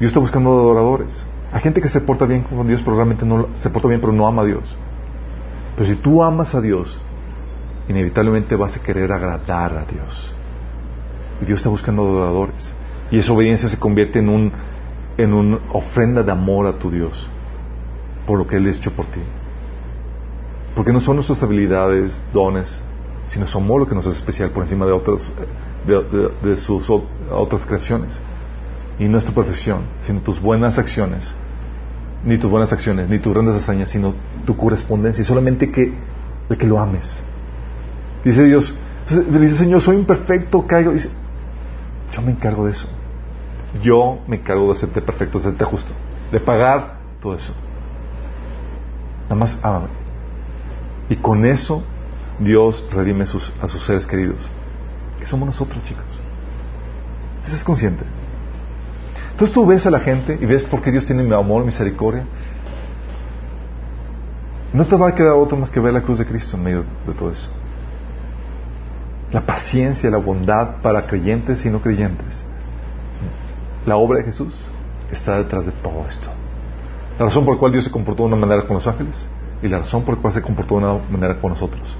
Dios está buscando adoradores. Hay gente que se porta bien con Dios, pero no se porta bien, pero no ama a Dios. Pero si tú amas a Dios, inevitablemente vas a querer agradar a Dios. Y Dios está buscando adoradores. Y esa obediencia se convierte en un en una ofrenda de amor a tu Dios por lo que Él ha hecho por ti. Porque no son nuestras habilidades, dones, sino su amor lo que nos hace especial por encima de otras de, sus otras creaciones. Y no es tu perfección, sino tus buenas acciones, ni tus buenas acciones, ni tus grandes hazañas, sino tu correspondencia, y solamente que, que lo ames. Dice Dios, dice Señor, soy imperfecto, caigo. Dice, yo me encargo de eso. Yo me encargo de hacerte perfecto, de hacerte justo, de pagar todo eso. Nada más ámame. Y con eso Dios redime a sus seres queridos. Que somos nosotros, chicos. ¿Estás consciente? Entonces tú ves a la gente y ves por qué Dios tiene mi amor, misericordia. No te va a quedar otro más que ver la cruz de Cristo en medio de todo eso. La paciencia, la bondad para creyentes y no creyentes. La obra de Jesús está detrás de todo esto. La razón por la cual Dios se comportó de una manera con los ángeles y la razón por la cual se comportó de una manera con nosotros.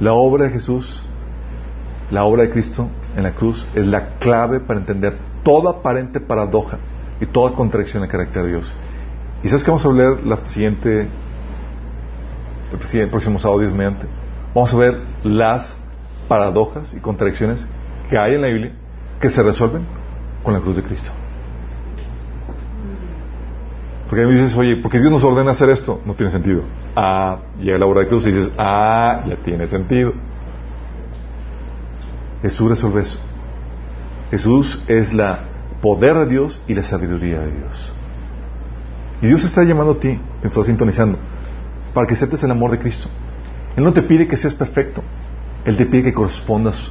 La obra de Jesús, la obra de Cristo en la cruz es la clave para entender toda aparente paradoja y toda contradicción del carácter de Dios. Y sabes que vamos a leer la siguiente, el, próximo sábado, Dios mediante. Vamos a ver las paradojas y contradicciones que hay en la Biblia que se resuelven con la cruz de Cristo. Porque me dices, oye, ¿por qué Dios nos ordena hacer esto? No tiene sentido. Ah, llega la hora de cruz y dices, ah, ya tiene sentido. Jesús resuelve eso. Jesús es la poder de Dios y la sabiduría de Dios. Y Dios está llamando a ti, que estás sintonizando, para que aceptes el amor de Cristo. Él no te pide que seas perfecto, Él te pide que correspondas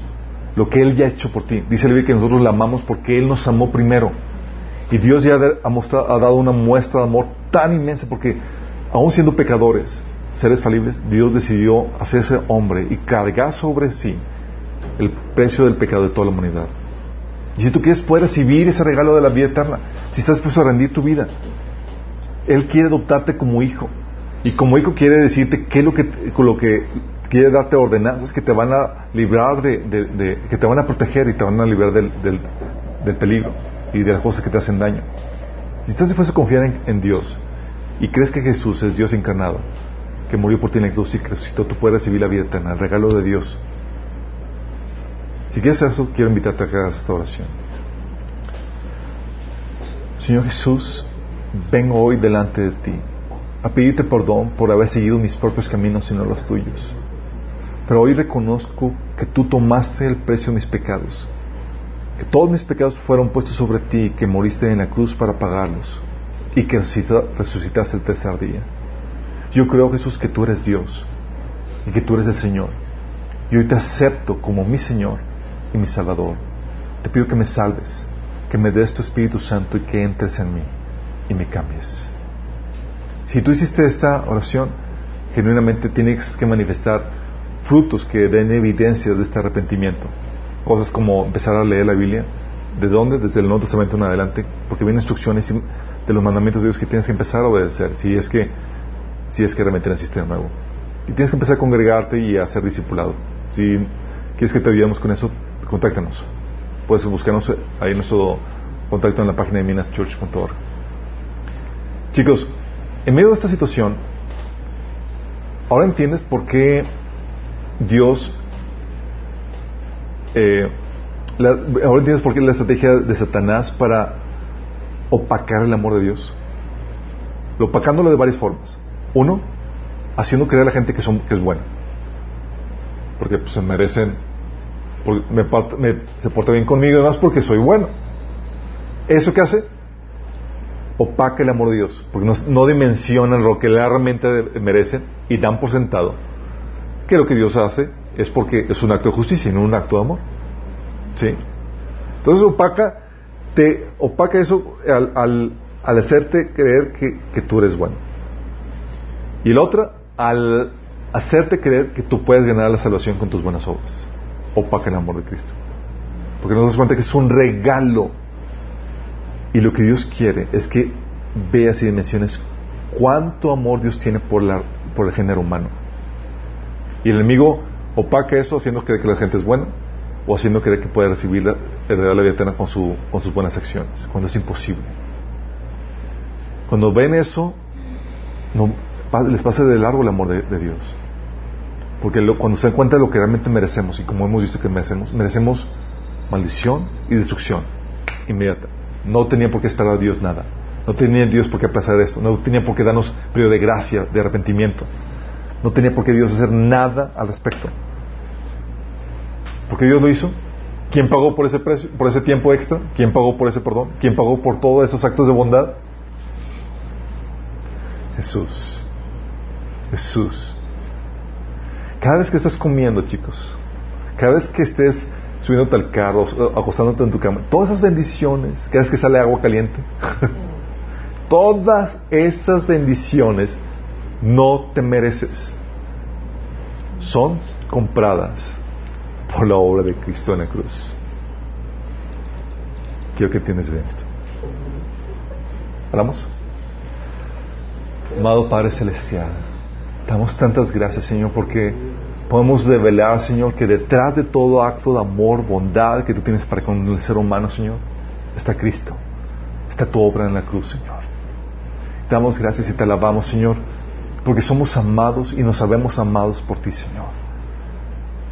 lo que Él ya ha hecho por ti. Dice que nosotros la amamos porque Él nos amó primero. Y Dios ya ha, mostrado, ha dado una muestra de amor tan inmensa porque, aún siendo pecadores, seres falibles, Dios decidió hacerse hombre y cargar sobre sí el precio del pecado de toda la humanidad. Y si tú quieres poder recibir ese regalo de la vida eterna, si estás dispuesto a rendir tu vida, Él quiere adoptarte como hijo. Y como hijo quiere decirte qué es lo que, lo que quiere darte ordenanzas que te van a librar de, que te van a proteger y te van a librar del, del peligro y de las cosas que te hacen daño. Si estás dispuesto a confiar en, Dios y crees que Jesús es Dios encarnado, que murió por ti en la cruz y que resucitó, tú puedes recibir la vida eterna, el regalo de Dios. Si quieres eso, quiero invitarte a que hagas esta oración. Señor Jesús, vengo hoy delante de ti a pedirte perdón por haber seguido mis propios caminos y no los tuyos. Pero hoy reconozco que tú tomaste el precio de mis pecados que todos mis pecados fueron puestos sobre ti, que moriste en la cruz para pagarlos y que resucitaste el tercer día. Yo creo, Jesús, que tú eres Dios y que tú eres el Señor. Y hoy te acepto como mi Señor y mi Salvador. Te pido que me salves, que me des tu Espíritu Santo y que entres en mí y me cambies. Si tú hiciste esta oración, genuinamente tienes que manifestar frutos que den evidencia de este arrepentimiento cosas como empezar a leer la Biblia. ¿De dónde? Desde el Nuevo Testamento en adelante, porque vienen instrucciones de los mandamientos de Dios que tienes que empezar a obedecer si es que, si es que realmente naciste de nuevo. Y tienes que empezar a congregarte y a ser discipulado. Si quieres que te ayudemos con eso, contáctanos. Puedes buscarnos ahí en nuestro contacto en la página de minaschurch.org. Chicos, en medio de esta situación, ahora entiendes por qué Dios eh, ahora entiendes por qué la estrategia de Satanás para opacar el amor de Dios. Opacándolo de varias formas. Uno, haciendo creer a la gente que, son, que es buena. Porque pues, se merecen, se porta bien conmigo y demás porque soy bueno. ¿Eso qué hace? Opaca el amor de Dios. Porque no, no dimensionan lo que realmente merecen y dan por sentado que lo que Dios hace es porque es un acto de justicia y no un acto de amor. ¿Sí? Entonces opaca, te opaca eso al, al, hacerte creer que, que, tú eres bueno. Y la otra, al hacerte creer que tú puedes ganar la salvación con tus buenas obras. Opaca el amor de Cristo. Porque nos das cuenta que es un regalo. Y lo que Dios quiere es que veas y dimensiones cuánto amor Dios tiene por, la, por el género humano. Y el enemigo opaca eso haciendo creer que la gente es buena o haciendo creer que puede recibir la, heredad de la vida eterna con, su, con sus buenas acciones, cuando es imposible. Cuando ven eso, no, les pasa de largo el amor de, Dios. Porque cuando se dan cuenta de lo que realmente merecemos, y como hemos visto que merecemos, merecemos maldición y destrucción inmediata. No tenía por qué esperar a Dios nada. No tenía Dios por qué de esto. No tenía por qué darnos periodo de gracia, de arrepentimiento. No tenía por qué Dios hacer nada al respecto. ¿Por qué Dios lo hizo? ¿Quién pagó por ese precio, por ese tiempo extra? ¿Quién pagó por ese perdón? ¿Quién pagó por todos esos actos de bondad? Jesús. Jesús. Cada vez que estás comiendo, chicos, cada vez que estés subiéndote al carro, acostándote en tu cama, todas esas bendiciones, cada vez que sale agua caliente, todas esas bendiciones no te mereces. Son compradas por la obra de Cristo en la cruz. Quiero que tienes de esto. ¿Hablamos? Amado Padre Celestial, damos tantas gracias, Señor, porque podemos revelar, Señor, que detrás de todo acto de amor, bondad que tú tienes para con el ser humano, Señor, está Cristo. Está tu obra en la cruz, Señor. Damos gracias y te alabamos, Señor, porque somos amados y nos sabemos amados por ti, Señor.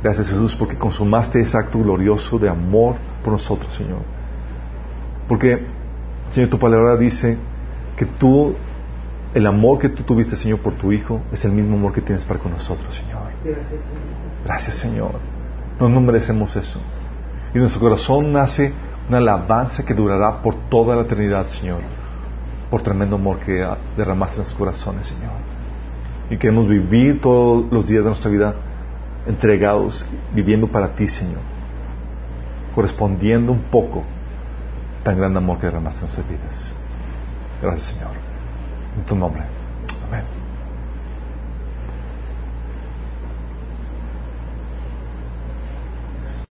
Gracias Jesús porque consumaste ese acto glorioso de amor por nosotros, Señor. Porque, Señor, tu palabra dice que tú, el amor que tú tuviste, Señor, por tu Hijo, es el mismo amor que tienes para con nosotros, Señor. Gracias, Señor. Gracias, Señor. No merecemos eso. Y en nuestro corazón nace una alabanza que durará por toda la eternidad, Señor, por tremendo amor que derramaste en nuestros corazones, Señor. Y queremos vivir todos los días de nuestra vida entregados, viviendo para ti, Señor, correspondiendo un poco tan grande amor que derramaste en nuestras vidas. Gracias, Señor. En tu nombre.